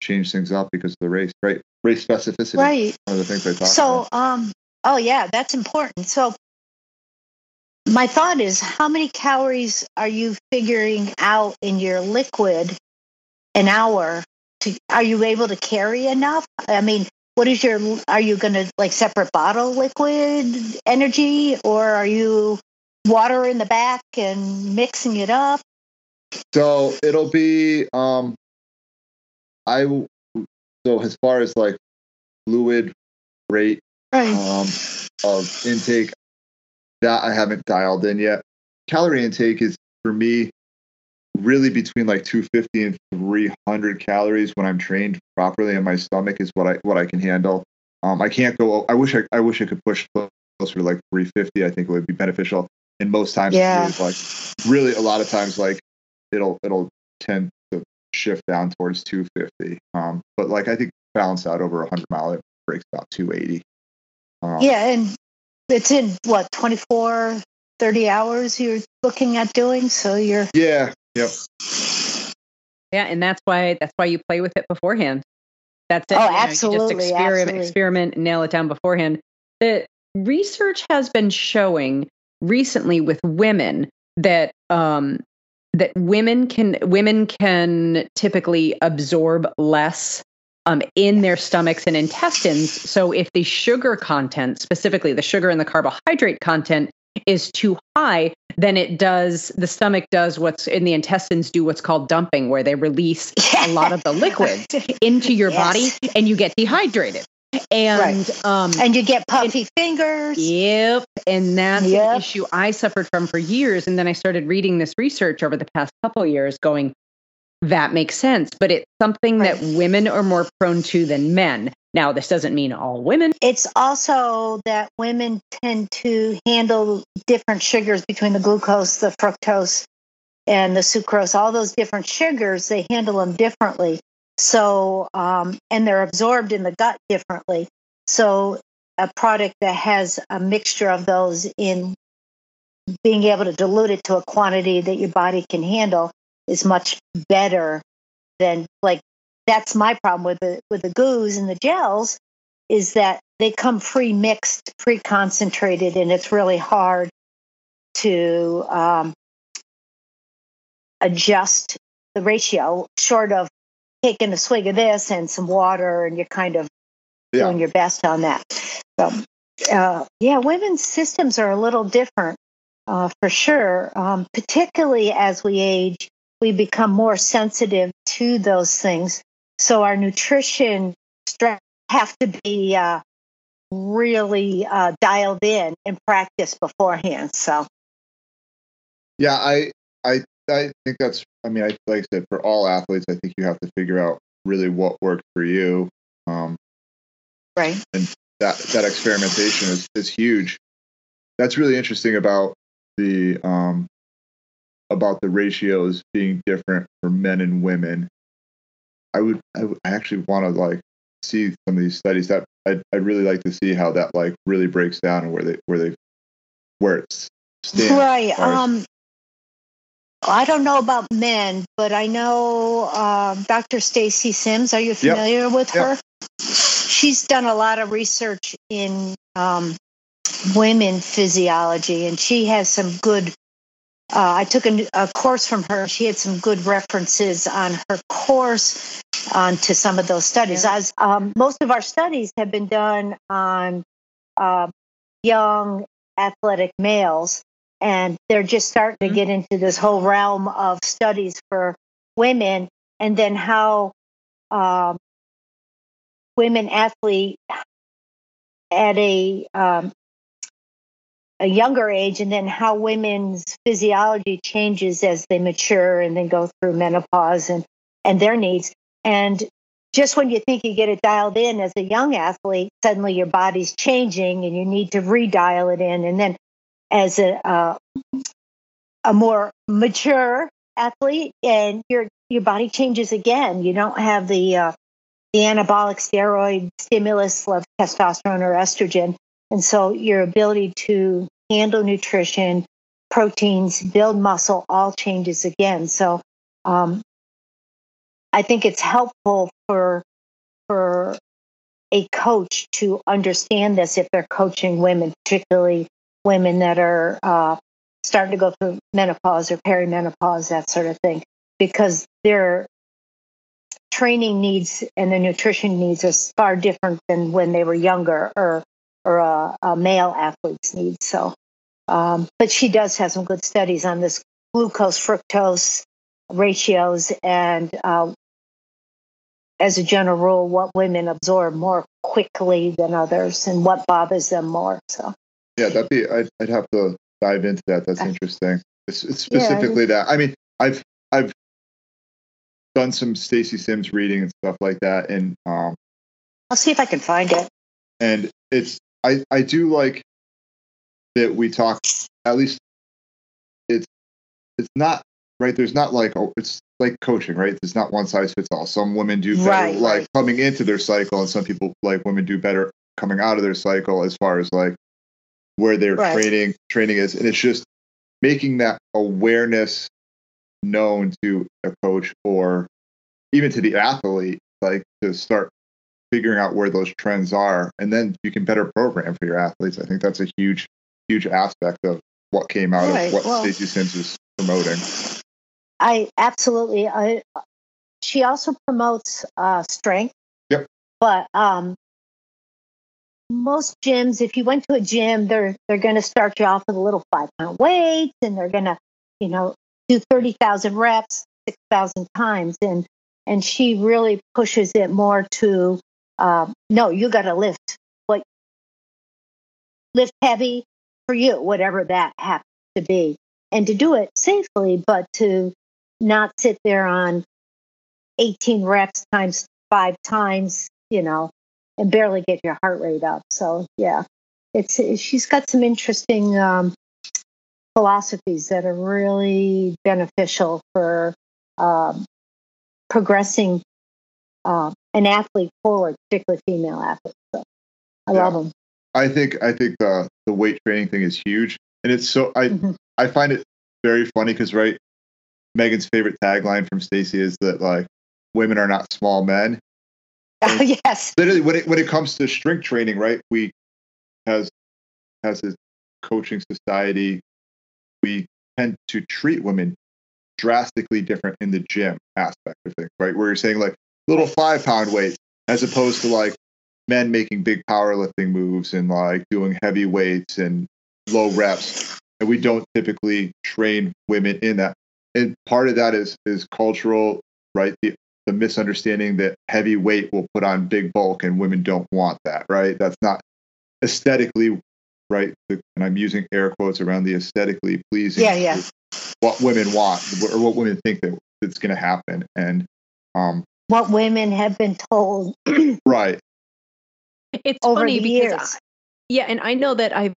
change things up because of the race right race specificity Right. one of the things i talked So, about um, oh yeah, that's important. So, my thought is, how many calories are you figuring out in your liquid an hour? To are you able to carry enough? I mean, what is your? Are you going to like separate bottle liquid energy, or are you water in the back and mixing it up? So it'll be um I so as far as like fluid rate Right. um of intake that I haven't dialed in yet. Calorie intake is for me really between like 250 and 300 calories when I'm trained properly and my stomach is what I what I can handle. Um I can't go I wish I I wish I could push closer to like 350. I think it would be beneficial. And most times Yeah. it's like really a lot of times like it'll it'll tend to shift down towards 250. Um, but like I think balance out over 100 mile it breaks about 280. Um, Yeah, and it's in what 24, 30 hours you're looking at doing. So you're Yeah. Yep. Yeah, and that's why that's why you play with it beforehand. That's it. Oh, you absolutely, You just experiment, absolutely. experiment, and nail it down beforehand. The research has been showing recently with women that um, that women can women can typically absorb less um, in their stomachs and intestines. So if the sugar content, specifically the sugar and the carbohydrate content, is too high, then it does the stomach does what's in the intestines do what's called dumping, where they release a lot of the liquids into your Yes. body and you get dehydrated. And Right. um And you get puffy fingers. Yep. And that's Yep. an issue I suffered from for years. And then I started reading this research over the past couple years going, that makes sense. But it's something that women are more prone to than men. Now, this doesn't mean all women. It's also that women tend to handle different sugars between the glucose, the fructose, and the sucrose. All those different sugars, they handle them differently. So, um, and they're absorbed in the gut differently. So, a product that has a mixture of those in being able to dilute it to a quantity that your body can handle is much better than like that's my problem with the with the goos and the gels is that they come pre-mixed, pre-concentrated, and it's really hard to um, adjust the ratio. Short of taking a swig of this and some water, and you're kind of Yeah. doing your best on that. So, uh, yeah, women's systems are a little different uh, for sure. Um, particularly as we age, we become more sensitive to those things. So our nutrition strength have to be uh, really uh, dialed in and practiced beforehand. So Yeah, I I I think that's I mean, I like I said, for all athletes, I think you have to figure out really what worked for you. Um, right, And that that experimentation is, is huge. That's really interesting about the um, about the ratios being different for men and women. I would I, would- actually want to like see some of these studies. That I'd, I'd really like to see how that like really breaks down and where they where they where it's right. as far as- Um, I don't know about men, but I know um, Dr. Stacy Sims. Are you familiar with Yep. her? She's done a lot of research in um, women physiology, and she has some good. Uh, I took a, a course from her. She had some good references on her course on to some of those studies. As um, most of our studies have been done on uh, young athletic males, and they're just starting to Mhm. get into this whole realm of studies for women, and then how um, women athlete at a um, a younger age, and then how women's physiology changes as they mature and then go through menopause and and their needs. And just when you think you get it dialed in as a young athlete, suddenly your body's changing and you need to redial it in. And then as a uh, a more mature athlete, and your your body changes again. You don't have the uh, the anabolic steroid stimulus of testosterone or estrogen, and so your ability to handle nutrition, proteins, build muscle, all changes again. So um, I think it's helpful for for a coach to understand this if they're coaching women, particularly women that are uh, starting to go through menopause or perimenopause, that sort of thing, because their training needs and their nutrition needs are far different than when they were younger or or a, a male athlete's needs. So, um, but she does have some good studies on this glucose fructose ratios and uh, as a general rule, what women absorb more quickly than others and what bothers them more. So, Yeah, that'd be. I'd, I'd have to dive into that. That's Uh, interesting. It's, it's yeah, specifically that. I mean, I've I've done some Stacy Sims reading and stuff like that, and um, I'll see if I can find it. and it's I I do like that we talk. At least it's it's not right. There's not like oh, it's like coaching, right? It's not one size fits all. Some women do better Right, like coming into their cycle, and some people like women do better coming out of their cycle as far as like where their Right. training training is, and it's just making that awareness known to a coach or even to the athlete, like to start figuring out where those trends are, and then you can better program for your athletes. I think that's a huge, huge aspect of what came out Right, of what well- Stacy Sims is promoting. I absolutely. I, she also promotes uh, strength. Yep. But um, most gyms, if you went to a gym, they're they're going to start you off with a little five pound weights, and they're going to, you know, do thirty thousand reps, six thousand times, and and she really pushes it more to um, no, you got to lift what lift heavy for you, whatever that happens to be, and to do it safely, but to not sit there on 18 reps times five times, you know, and barely get your heart rate up. So yeah, it's she's got some interesting um, philosophies that are really beneficial for um, progressing uh, an athlete forward, particularly female athletes. So I yeah. love them. I think I think the the weight training thing is huge, and it's so I mm-hmm. I find it very funny because right, Meghan's favorite tagline from Stacy is that like women are not small men. Oh, yes. Literally, when it when it comes to strength training, right, we has has a coaching society, we tend to treat women drastically different in the gym aspect of things, right? Where you're saying like little five pound weights as opposed to like men making big powerlifting moves and like doing heavy weights and low reps. And we don't typically train women in that. And part of that is is cultural, right? The the misunderstanding that heavy weight will put on big bulk and women don't want that, right? That's not aesthetically right. And I'm using air quotes around the aesthetically pleasing. Yeah, yeah. What women want or what women think that it's going to happen, and um, what women have been told. right. It's funny because I, yeah, and I know that I've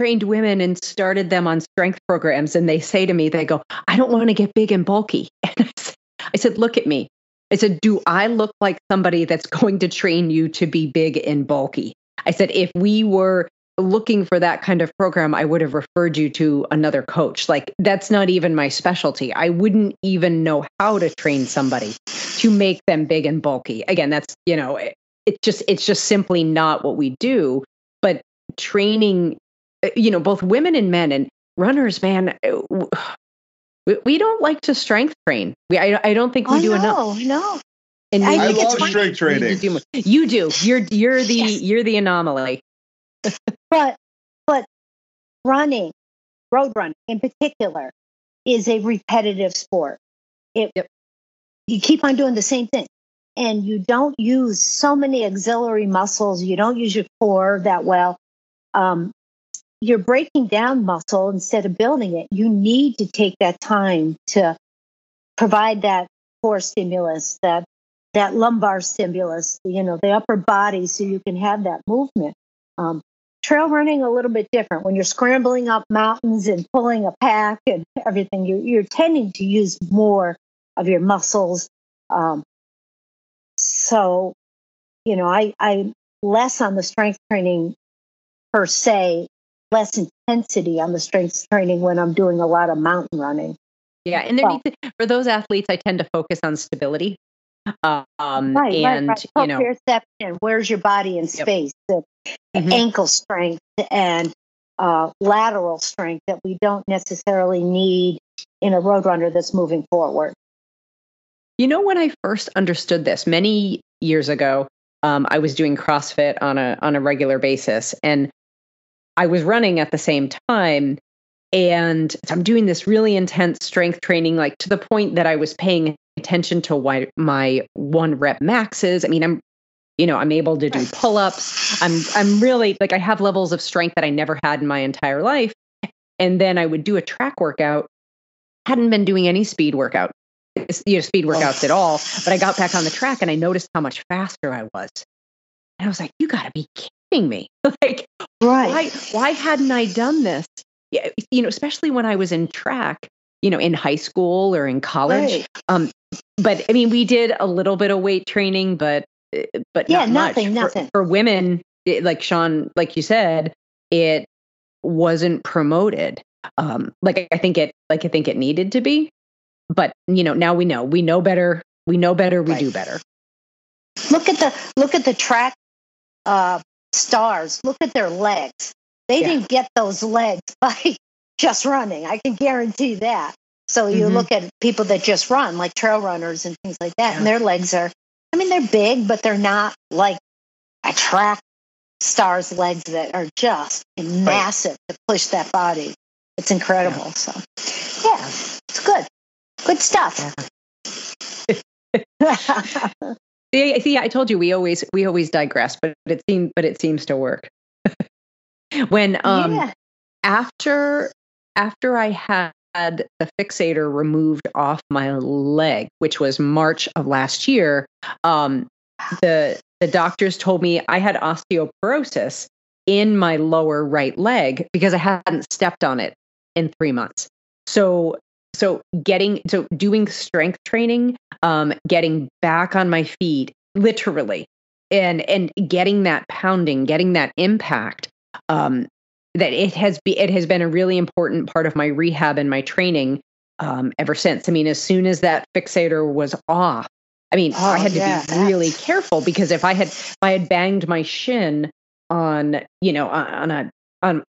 trained women and started them on strength programs, and they say to me, they go, "I don't want to get big and bulky." And I said, I said, "Look at me." I said, Do I look like somebody that's going to train you to be big and bulky? I said, If we were looking for that kind of program, I would have referred you to another coach. Like, that's not even my specialty. I wouldn't even know how to train somebody to make them big and bulky. Again, that's, you know, it, it's just, it's just simply not what we do. But training, uh, you know, both women and men and runners, man, uh, we, we don't like to strength train. We, I, I don't think we oh, do no, enough. No, and I, I love strength training. You do, you do. You're you're the yes. you're the anomaly. But but running, road running in particular, is a repetitive sport. It yep. you keep on doing the same thing, and you don't use so many auxiliary muscles. You don't use your core that well. Um, you're breaking down muscle instead of building it. You need to take that time to provide that core stimulus, that that lumbar stimulus, you know, the upper body, so you can have that movement. Um, trail running a little bit different. When you're scrambling up mountains and pulling a pack and everything, you're, you're tending to use more of your muscles. Um, so, you know, I, I less on the strength training per se less intensity on the strength training when I'm doing a lot of mountain running. Yeah, and there well, to, for those athletes, I tend to focus on stability. Um, right, and right, right. you know, perception. Where's your body in space? Yep. The mm-hmm. ankle strength and uh, lateral strength that we don't necessarily need in a road runner that's moving forward. You know, when I first understood this many years ago, um, I was doing CrossFit on a on a regular basis, and I was running at the same time. And I'm doing this really intense strength training, like to the point that I was paying attention to why my one rep maxes. I mean, I'm, you know, I'm able to do pull ups. I'm, I'm really like, I have levels of strength that I never had in my entire life. And then I would do a track workout. Hadn't been doing any speed workout, you know, speed workouts oh. at all. But I got back on the track and I noticed how much faster I was. And I was like, you got to be kidding me. like, right. why, why hadn't I done this? Yeah, you know, especially when I was in track, you know, in high school or in college. Right. Um, but I mean, we did a little bit of weight training, but but yeah, nothing, much. nothing for, for women. It, like Sean, like you said, it wasn't promoted. Um, like I think it, like I think it needed to be. But you know, now we know. We know better. We know better. We right. do better. Look at the look at the track uh, stars. Look at their legs. They yeah. didn't get those legs by just running. I can guarantee that. So you mm-hmm. look at people that just run, like trail runners and things like that, yeah. and their legs are, I mean, they're big, but they're not like a track star's legs that are just massive right. to push that body. It's incredible. Yeah. So, yeah, it's good. Good stuff. See, see, I told you we always we always digress, but it seems but it seems to work. when um yeah. after after I had the fixator removed off my leg, which was March of last year, um, the the doctors told me I had osteoporosis in my lower right leg because I hadn't stepped on it in three months. So so getting so doing strength training, um, getting back on my feet, literally, and and getting that pounding, getting that impact. Um, that it has be it has been a really important part of my rehab and my training um, ever since. I mean, as soon as that fixator was off, I mean, Oh, I had to yeah, be really careful because if I had if I had banged my shin on you know on, on a on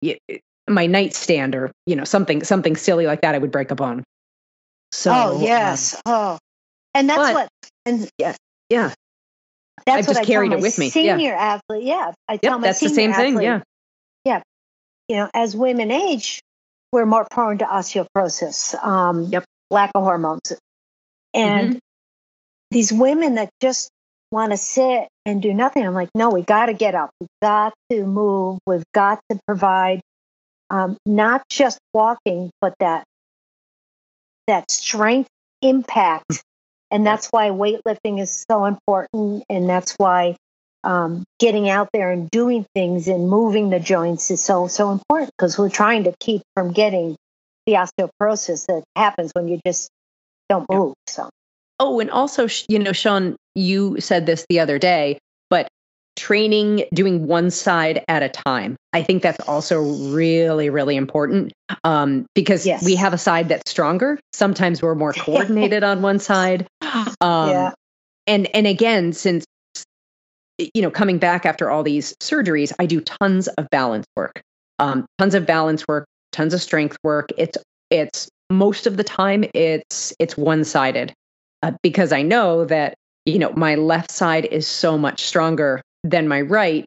my nightstand or you know something something silly like that, I would break a bone. So oh um, yes. oh, and that's but- what. And yeah, yeah. that's I've what just I carried it with me, yeah. Senior athlete. Yeah. I tell yep, my that's the same thing. athlete, Yeah, you know, as women age, we're more prone to osteoporosis, um, Yep. lack of hormones. And these women that just want to sit and do nothing, I'm like, no, we got to get up. We've got to move. We've got to provide um, not just walking, but that that strength impact. And that's why weightlifting is so important. And that's why um, getting out there and doing things and moving the joints is so so important because we're trying to keep from getting the osteoporosis that happens when you just don't move. So Oh, and also, you know, Sean, you said this the other day, but training doing one side at a time. I think that's also really, really important um, because Yes. we have a side that's stronger. Sometimes we're more coordinated on one side. Um, Yeah. And and again, since you know, coming back after all these surgeries, I do tons of balance work, um, tons of balance work, tons of strength work. It's it's most of the time it's it's one sided uh, because I know that you know my left side is so much stronger than my right,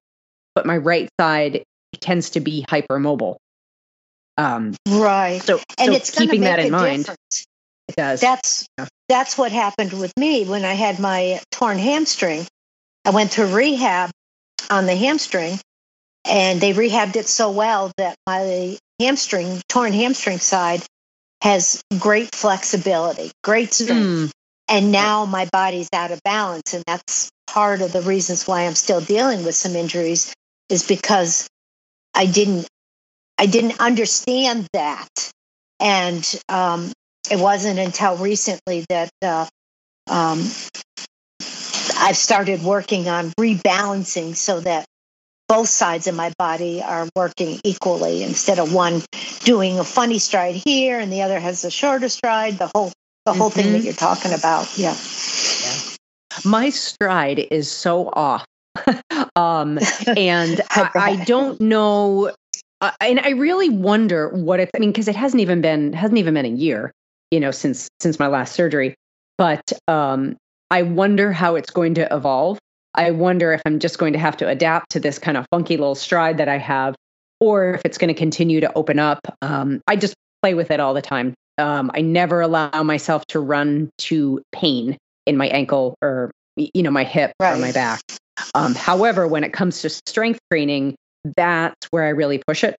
but my right side tends to be hypermobile. Um, right, so and so it's keeping that in mind, difference. it does. That's Yeah. that's what happened with me when I had my torn hamstring. I went to rehab on the hamstring, and they rehabbed it so well that my hamstring, torn hamstring side, has great flexibility, great strength. Mm, and now my body's out of balance and that's part of the reasons why i'm still dealing with some injuries is because i didn't i didn't understand that and um, it wasn't until recently that uh, um, i've started working on rebalancing so that both sides of my body are working equally instead of one doing a funny stride here and the other has a shorter stride the whole the whole thing that Mhm. you're talking about yeah my stride is so off. um, and I I, don't know. Uh, and I really wonder what it's. I mean, because it hasn't even been hasn't even been a year, you know, since since my last surgery. But um, I wonder how it's going to evolve. I wonder if I'm just going to have to adapt to this kind of funky little stride that I have, or if it's going to continue to open up. Um, I just play with it all the time. Um, I never allow myself to run to pain in my ankle or you know my hip or my back. Um, however, when it comes to strength training, that's where I really push it.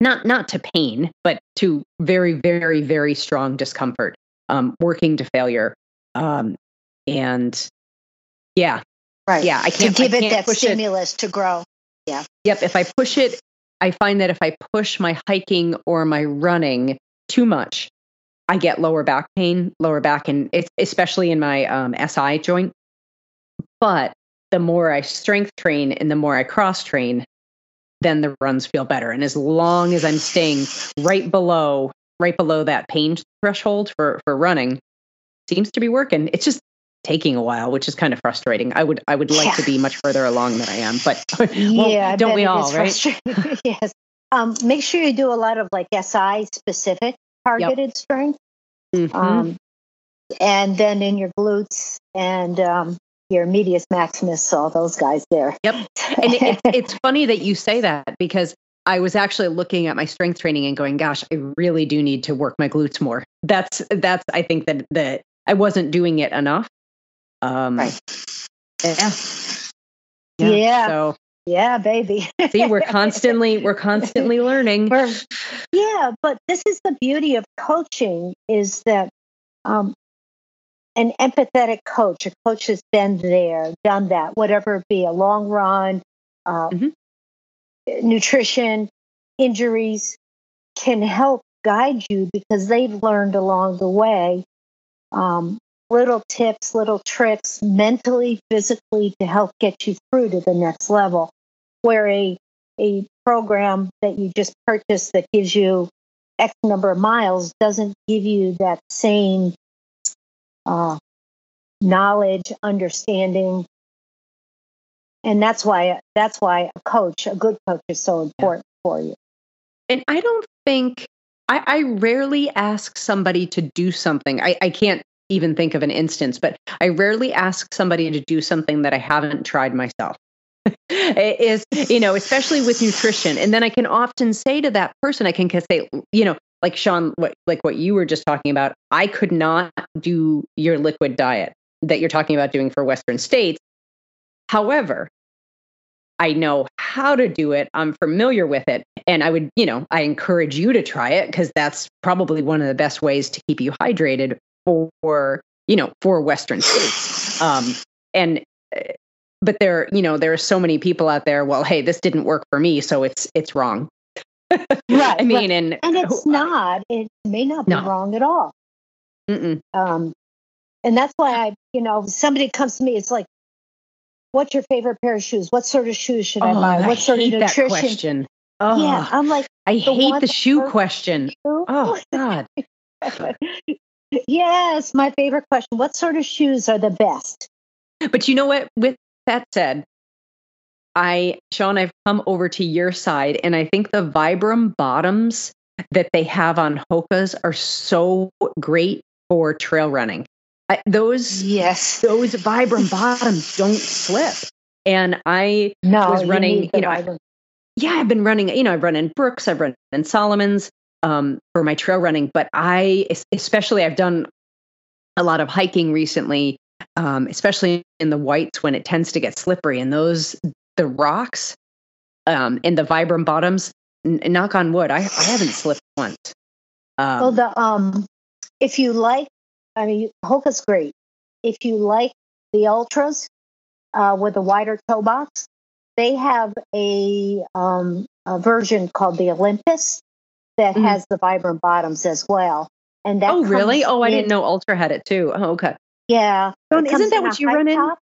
Not not to pain, but to very very very strong discomfort, um, working to failure, um, and yeah, right yeah. I can't to give I it can't that push it. stimulus to grow Yeah. Yep. If I push it, I find that if I push my hiking or my running too much, I get lower back pain, lower back, and it's especially in my um, SI joint. But the more I strength train and the more I cross train, then the runs feel better. And as long as I'm staying right below, right below that pain threshold for for running, seems to be working. It's just taking a while, which is kind of frustrating. I would I would like to be much further along than I am, but well, yeah don't we all, right? yes um, make sure you do a lot of like si specific targeted strength Mhm. um, and then in your glutes and um, your medius maximus all those guys there Yep. and it, it's it's funny that you say that because I was actually looking at my strength training and going, "Gosh, I really do need to work my glutes more." That's that's I think that that I wasn't doing it enough. Um, Right. Yeah. Yeah. So Yeah, baby. see, we're constantly we're constantly learning. We're- yeah, but this is the beauty of coaching is that um, an empathetic coach, a coach has been there, done that, whatever it be, a long run, uh, Mhm. nutrition, injuries, can help guide you because they've learned along the way um, little tips, little tricks, mentally, physically, to help get you through to the next level. Where a a program that you just purchased that gives you X number of miles doesn't give you that same uh, knowledge, understanding, and that's why that's why a coach, a good coach, is so important for you. And I don't think I, I rarely ask somebody to do something. I, I can't even think of an instance, but I rarely ask somebody to do something that I haven't tried myself. It is you know especially with nutrition. And then i can often say to that person i can say you know like sean what like what you were just talking about i could not do your liquid diet that you're talking about doing for western states. However i know how to do it. I'm familiar with it. And i would you know i encourage you to try it because that's probably one of the best ways to keep you hydrated for you know for western states um and uh, but there you know there are so many people out there well hey this didn't work for me so it's it's wrong Right, i mean and And it's not. It may not be No. wrong at all. mm-mm. Um, and that's why I, you know, somebody comes to me, it's like, "What's your favorite pair of shoes? What sort of shoes should I oh, buy? I What sort of nutrition?" question oh Yeah, I'm like, i hate the shoe question oh god yes, my favorite question. What sort of shoes are the best? But you know what? With that said, I, Sean, I've come over to your side, and I think the Vibram bottoms that they have on Hoka's are so great for trail running. I, those Yes. those Vibram bottoms don't slip, and I No, was running, the you know, Vibram. yeah, I've been running. You know, I've run in Brooks, I've run in Salomon's um, for my trail running, but I, especially, I've done a lot of hiking recently, um, especially in the whites when it tends to get slippery. And those, the rocks, um, and the Vibram bottoms. N- knock on wood, I, I haven't slipped once. Um, well, the um, if you like, I mean, Hoka's great. If you like the Altras uh, with a wider toe box, they have a um, a version called the Olympus that Mhm. has the Vibram bottoms as well. And that oh, really? Oh, I in- didn't know Altra had it too. Oh, okay. Yeah, isn't that what you run in? top.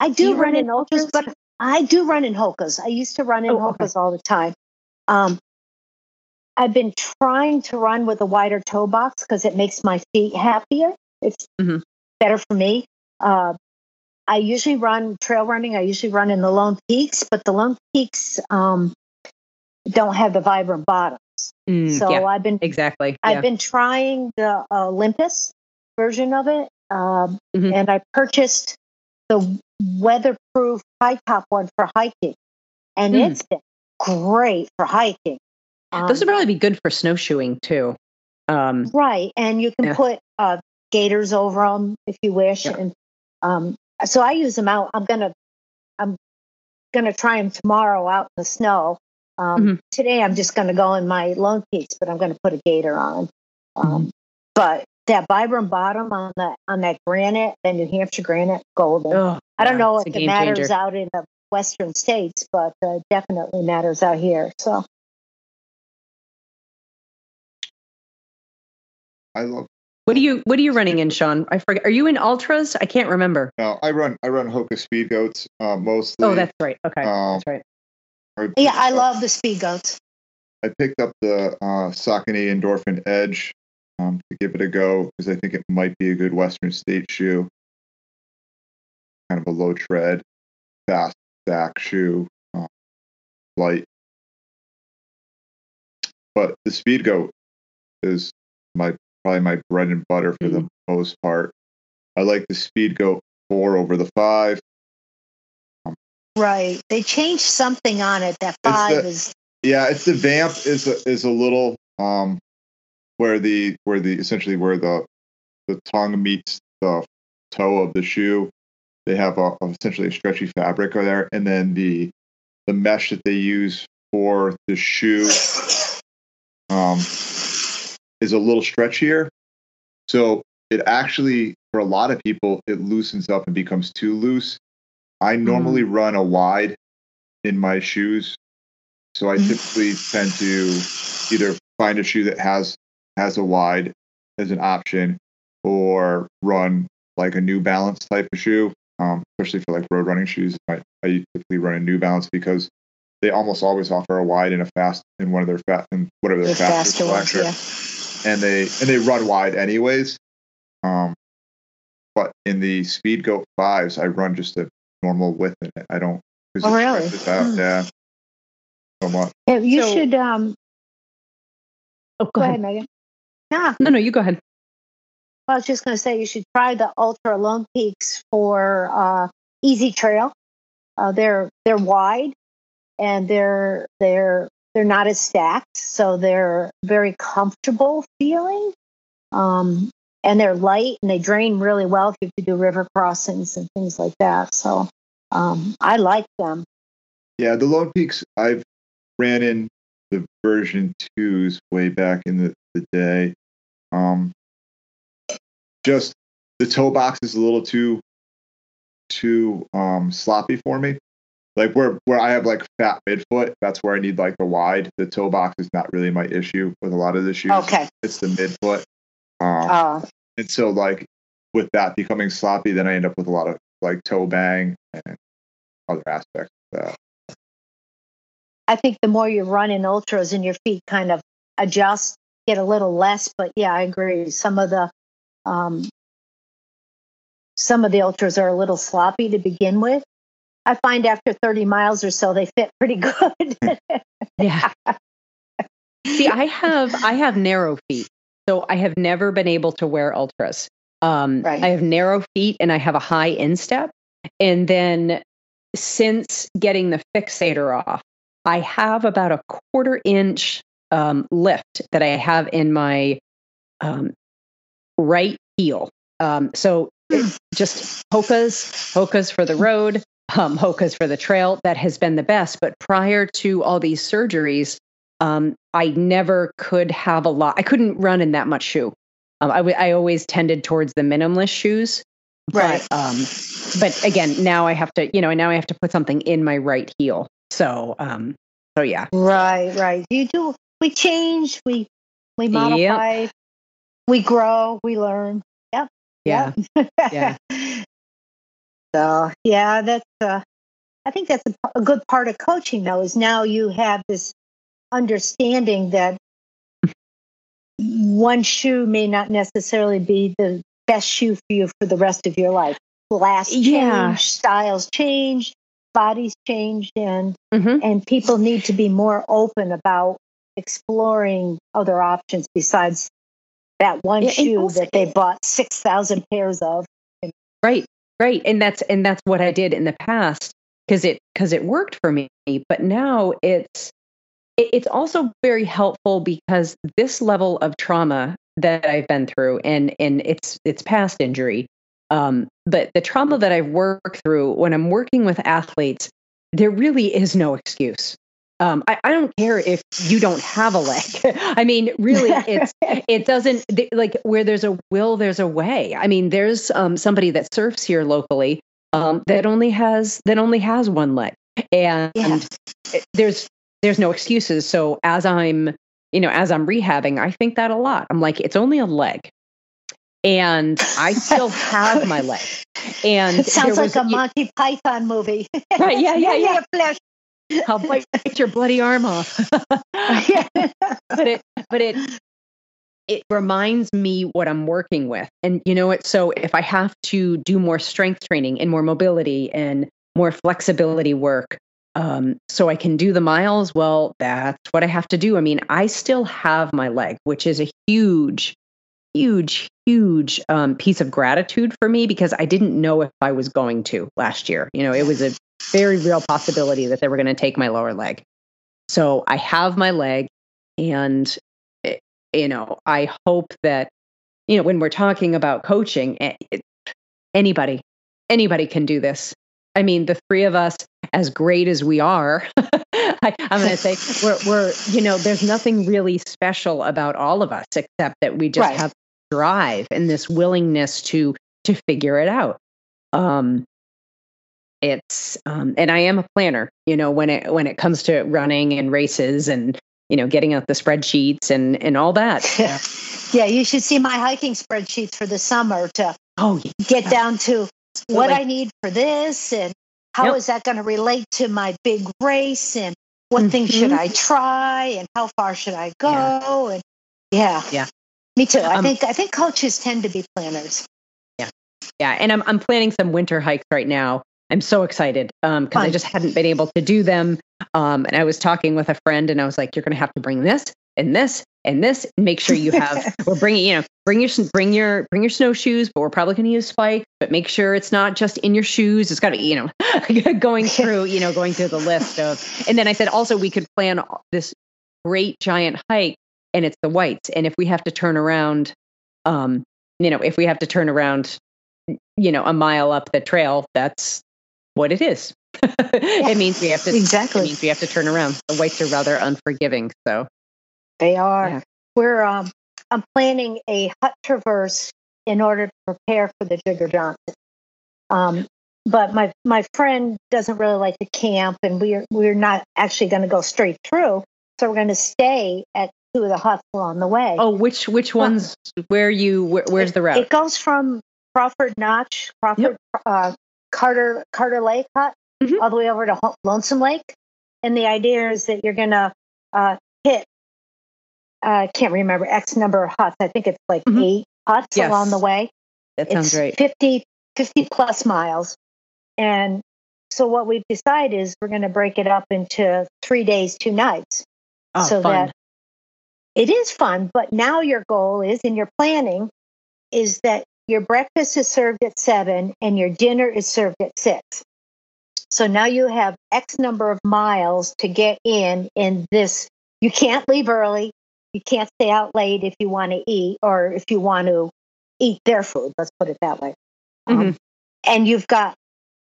I Do do, run, run in Altras, but I do run in Hokas. I used to run in Oh, okay. Hokas all the time. Um, I've been trying to run with a wider toe box because it makes my feet happier. It's Mhm. better for me. Uh, I usually run trail running. I usually run in the Lone Peaks, but the Lone Peaks um, don't have the Vibram bottoms. Mm, so yeah, I've been exactly. I've yeah. been trying the Olympus version of it, um, Mhm. and I purchased the weatherproof high top one for hiking, and Hmm. it's been great for hiking. Um, Those would probably be good for snowshoeing too. Um, right, and you can Yeah. put uh, gaiters over them if you wish, and um, so I use them out. I'm gonna I'm gonna try them tomorrow out in the snow. Um, Mhm. Today I'm just gonna go in my Lone Peaks, but I'm gonna put a gaiter on. Um, Mm-hmm. But that Vibram bottom on that on that granite, the New Hampshire granite, golden. oh, I don't yeah, know it's if it matters changer. out in the western states, but uh, definitely matters out here. So I love. What are you What are you running in, Sean? I forget. Are you in Altras? I can't remember. No, I run. I run Hoka Speed Goats uh, mostly. Oh, that's right. Okay, Um, that's right. I- yeah, I love the speed goats. I picked up the uh, Saucony Endorphin Edge um, to give it a go because I think it might be a good Western State shoe. Kind of a low tread, fast stack shoe, uh, light. But the Speed Goat is my probably my bread and butter for the most part. I like the Speed Goat four over the five. Right. They changed something on it. That five the- is Yeah, it's the vamp is a, is a little um where the where the essentially where the the tongue meets the toe of the shoe. they have a, essentially a stretchy fabric over there, and then the the mesh that they use for the shoe um, is a little stretchier. So it actually, for a lot of people, it loosens up and becomes too loose. I normally mm. run a wide in my shoes, so I typically tend to either find a shoe that has has a wide as an option, or run like a New Balance type of shoe, um, especially for like road running shoes. I, I typically run a New Balance because they almost always offer a wide and a fast in one of their fast and whatever their faster, faster ones, yeah. and they and they run wide anyways. Um, but in the Speedgoat fives, I run just a normal width in it. I don't. Oh really? Out, Yeah. So much. Yeah, you so, should. Um. Oh, go, go ahead. ahead, Meghan. Yeah. No, no, you go ahead. I was just going to say you should try the Altra Lone Peaks for uh, Easy Trail. Uh, they're they're wide and they're they're they're not as stacked, so they're very comfortable feeling. Um, and they're light and they drain really well if you have to do river crossings and things like that. So um, I like them. Yeah, the Lone Peaks I've ran in the version twos way back in the, the day. Um, just the toe box is a little too too um, sloppy for me. Like where where I have like fat midfoot, that's where I need like the wide. The toe box is not really my issue with a lot of the shoes. Okay, it's the midfoot. Um, uh, and so like with that becoming sloppy, then I end up with a lot of like toe bang and other aspects of that. I think the more you run in Altras and your feet kind of adjust, get a little less. But yeah, I agree. Some of the um, some of the Altras are a little sloppy to begin with. I find after 30 miles or so, they fit pretty good. yeah. See, I have I have narrow feet, so I have never been able to wear Altras. Um, right. I have narrow feet and I have a high instep, and then since getting the fixator off, I have about a quarter inch um, lift that I have in my um, right heel. Um, so just Hoka's, Hoka's for the road, um, Hoka's for the trail. That has been the best. But prior to all these surgeries, um, I never could have a lot. I couldn't run in that much shoe. Um, I, w- I always tended towards the minimalist shoes. Right. But, um, but again, now I have to, you know, now I have to put something in my right heel. So, um, so yeah. Right, right. You do. We change. We we modify. Yep. We grow. We learn. Yep. Yeah. Yep. yeah. So yeah, that's. Uh, I think that's a, a good part of coaching, though. Is now you have this understanding that one shoe may not necessarily be the best shoe for you for the rest of your life. Change, yeah. styles change, bodies change, and mm-hmm. and people need to be more open about exploring other options besides that one yeah, shoe also, that they bought six thousand pairs of. Right, right, and that's and that's what I did in the past because it because it worked for me. But now it's it's also very helpful because this level of trauma that I've been through, and and it's it's past injury, um, but the trauma that I've worked through when I'm working with athletes, there really is no excuse. Um, I, I, don't care if you don't have a leg. I mean, really, it's it doesn't like where there's a will, there's a way. I mean, there's um, somebody that surfs here locally um, that only has that only has one leg, and yeah. there's there's no excuses. So as I'm, you know, as I'm rehabbing, I think that a lot. I'm like, it's only a leg. And I still have my leg. And it sounds was, like a Monty Python movie. Right. Yeah. Yeah. Yeah. Flesh. I'll bite your bloody arm off. but it, but it, it reminds me what I'm working with. And you know what? So if I have to do more strength training and more mobility and more flexibility work, um, so I can do the miles. Well, that's what I have to do. I mean, I still have my leg, which is a huge, huge, huge um, piece of gratitude for me because I didn't know if I was going to last year. You know, it was a very real possibility that they were going to take my lower leg. So I have my leg, and eh, you know, I hope that you know when we're talking about coaching, eh, anybody anybody can do this. I mean, the three of us, as great as we are, I, am going to say we're, we're, you know, there's nothing really special about all of us except that we just Right. have drive and this willingness to to figure it out. Um, it's um, and I am a planner. You know, when it when it comes to running and races and you know getting out the spreadsheets and and all that. Yeah. yeah, you should see my hiking spreadsheets for the summer to Oh, yeah. get down to what Absolutely. I need for this and how is Yep. that going to relate to my big race and what things should Mhm. I try and how far should I go Yeah. and yeah. Yeah. Me too. I Um, think I think coaches tend to be planners. Yeah, Yeah, and I'm I'm planning some winter hikes right now. I'm so excited um because I just hadn't been able to do them. Um, and I was talking with a friend, and I was like, "You're going to have to bring this and this and this. Make sure you have. we're bringing you know bring your bring your bring your snowshoes, but we're probably going to use spikes. But make sure it's not just in your shoes. It's got to you know going through you know going through the list of. And then I said also we could plan this great giant hike, and it's the whites. And if we have to turn around, um, you know, if we have to turn around you know, a mile up the trail, that's what it is. it means we have to Exactly. It means we have to turn around. The whites are rather unforgiving, so They are. Yeah. We're um I'm planning a hut traverse in order to prepare for the Jigger Johnson. Um but my my friend doesn't really like to camp and we're we're not actually going to go straight through. So we're going to stay at two of the huts along the way. oh, which which Well, ones? Where you? Where, where's the route? It goes from Crawford Notch, Crawford, uh, Carter Carter Lake hut, Mhm. all the way over to Lonesome Lake. And the idea is that you're gonna uh, I can't remember X number of huts. I think it's like Mhm. eight huts Yes. along the way. that sounds it's right. 50, 50 plus miles. And so what we've decided is we're going to break it up into three days, two nights Oh, so fun. that it is fun but now your goal is in your planning is that your breakfast is served at seven and your dinner is served at six so now you have x number of miles to get in in this you can't leave early you can't stay out late if you want to eat or if you want to eat their food let's put it that way Um, Mhm. and you've got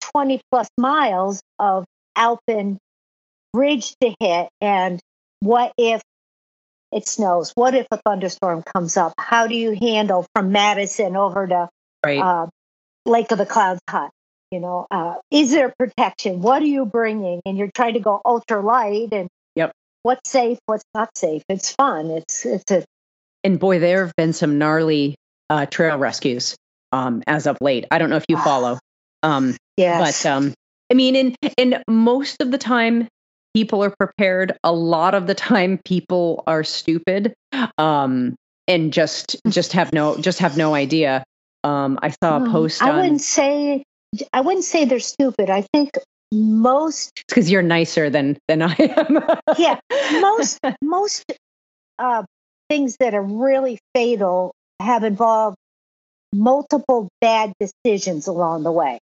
20 plus miles of alpine ridge to hit and what if it snows? What if a thunderstorm comes up? How do you handle from Madison over to right. uh, Lake of the Clouds hut? You know, uh, is there protection? What are you bringing? And you're trying to go ultra light and. What's safe, what's not safe. It's fun. It's it's a and boy, there have been some gnarly uh, trail rescues um, as of late. I don't know if you Ah, follow, um, yes. but um, I mean, and and most of the time people are prepared. A lot of the time people are stupid um, and just just have no just have no idea. Um, I saw a Um, post I on wouldn't say I wouldn't say they're stupid. I think most because you're nicer than than I am. Yeah, most most uh, things that are really fatal have involved multiple bad decisions along the way.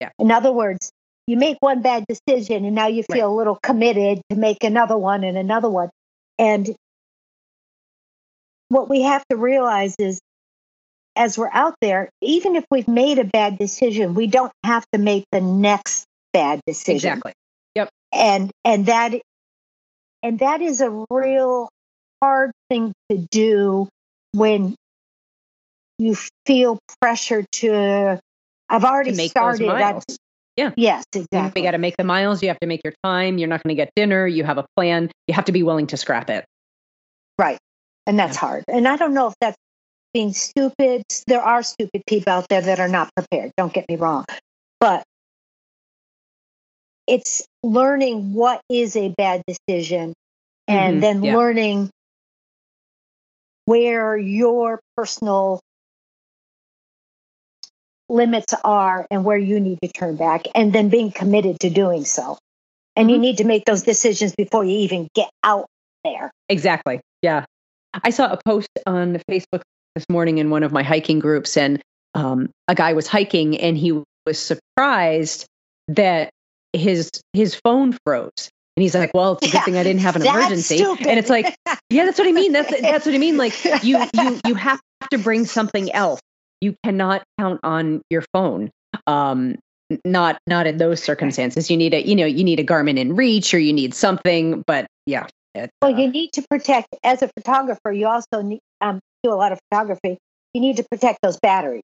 Yeah. In other words, you make one bad decision and now you feel a little committed to make another one and another one. And what we have to realize is as we're out there, even if we've made a bad decision, we don't have to make the next bad decision exactly. Yep. And and that and that is a real hard thing to do when you feel pressure to i've already To started miles. Yeah. yes exactly. You got to make the miles. You have to make your time. You're not going to get dinner. You have a plan. You have to be willing to scrap it. right and that's hard and i don't know if that's being stupid there are stupid people out there that are not prepared don't get me wrong but it's learning what is a bad decision and Mhm, then yeah. learning where your personal limits are and where you need to turn back and then being committed to doing so and you Mhm. need to make those decisions before you even get out there Exactly. Yeah. I saw a post on Facebook this morning in one of my hiking groups, and um, a guy was hiking and he was surprised that his his phone froze. And he's like, "Well, it's a good Yeah, thing I didn't have an emergency." stupid. And it's like, yeah, that's what I mean. That's that's what I mean. Like you you you have to bring something else. You cannot count on your phone. Um, not not in those circumstances. You need a you know you need a Garmin inReach or you need something. But yeah. It, Well, uh, you need to protect, as a photographer, you also need, um, do a lot of photography. You need to protect those batteries.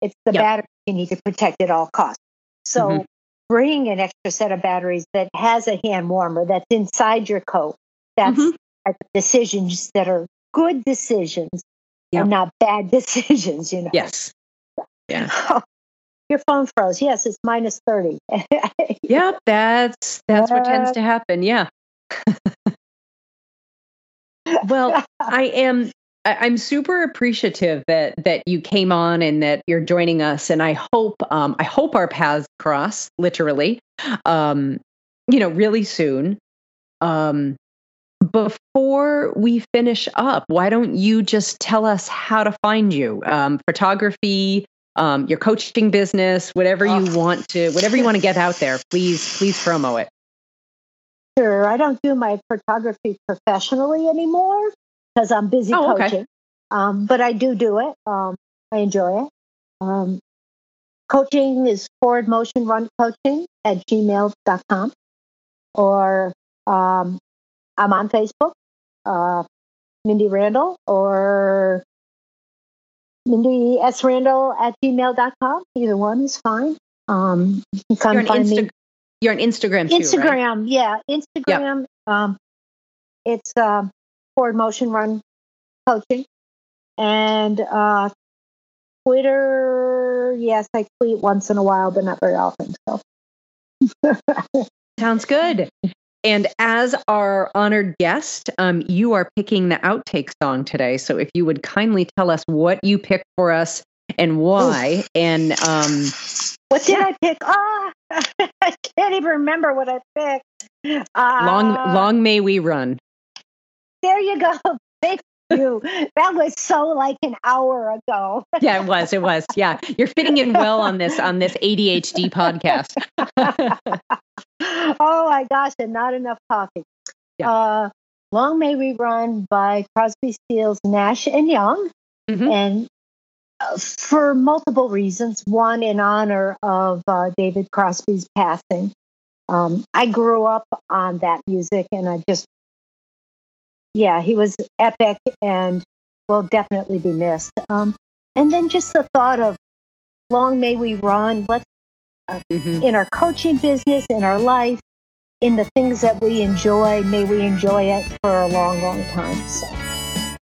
It's the Yep. battery you need to protect at all costs. So Mhm. Bring an extra set of batteries that has a hand warmer that's inside your coat. That's Mhm. decisions that are good decisions Yep. and not bad decisions, you know. yes. Yeah. Your phone froze. Yes, it's minus 30. Yep. That's that's what tends to happen. Yeah. well, I am I'm super appreciative that that you came on and that you're joining us, and I hope um, I hope our paths cross literally, um, you know, really soon. Um, before we finish up, why don't you just tell us how to find you? Um, photography, um, your coaching business, whatever you Oh. want to, whatever you want to get out there. Please, please promo it. Sure. I don't do my photography professionally anymore because I'm busy Oh, okay. coaching. Um, but I do do it. Um, I enjoy it. Um, coaching is forward motion run coaching at gmail.com or um, I'm on Facebook, uh, Mindy Randall or Mindy S. Randall at gmail.com. Either one is fine. Um, you can come You're on find me. You're on Instagram too, right? Instagram, yeah, Instagram. Um, it's um, forward motion run coaching, and uh, Twitter. Yes, I tweet once in a while, but not very often. So Sounds good. And as our honored guest, um, you are picking the outtake song today. So if you would kindly tell us what you picked for us and why, and um, what did I pick? Ah, I can't even remember what I picked. Uh, long long may we run. There you go. Thank you. That was so like an hour ago. Yeah, it was. It was. Yeah, you're fitting in well on this on this ADHD podcast. oh my gosh, and not enough coffee. Yeah. Uh, Long May We Run by Crosby, Stills, Nash, and Young. Mhm. And uh, for multiple reasons. One, in honor of uh, David Crosby's passing. Um, I grew up on that music, and I just, yeah, he was epic and will definitely be missed. Um, and then just the thought of Long May We Run. Let's Mhm. in our coaching business, in our life, in the things that we enjoy. May we enjoy it for a long, long time. So,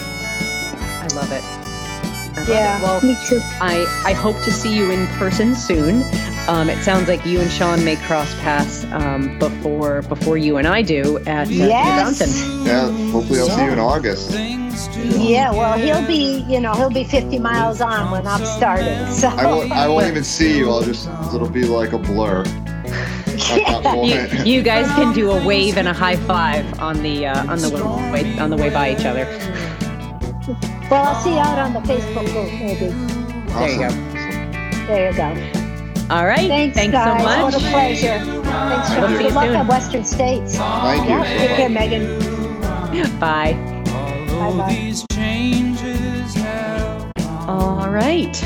I love it. I love yeah, it. Well, me too. I, I hope to see you in person soon. Um, it sounds like you and Sean may cross paths um, before before you and I do at uh, New Yes. Mountain. Yeah, hopefully I'll see you in August. Yeah, well, he'll be, you know, he'll be 50 miles on when I'm starting. So, I won't. I won't even see you. I'll just. It'll be like a blur. At You, you guys can do a wave and a high five on the uh, on the way on the way by each other. well, I'll see you out on the Facebook group, maybe. There you go. Awesome. There you go. All right. Thanks, Thanks guys. so much. What a pleasure. Thanks for We'll good you luck soon. on Western States. Thank you. Yeah, take care, Meghan. Bye. Bye bye. these changes have come. All right.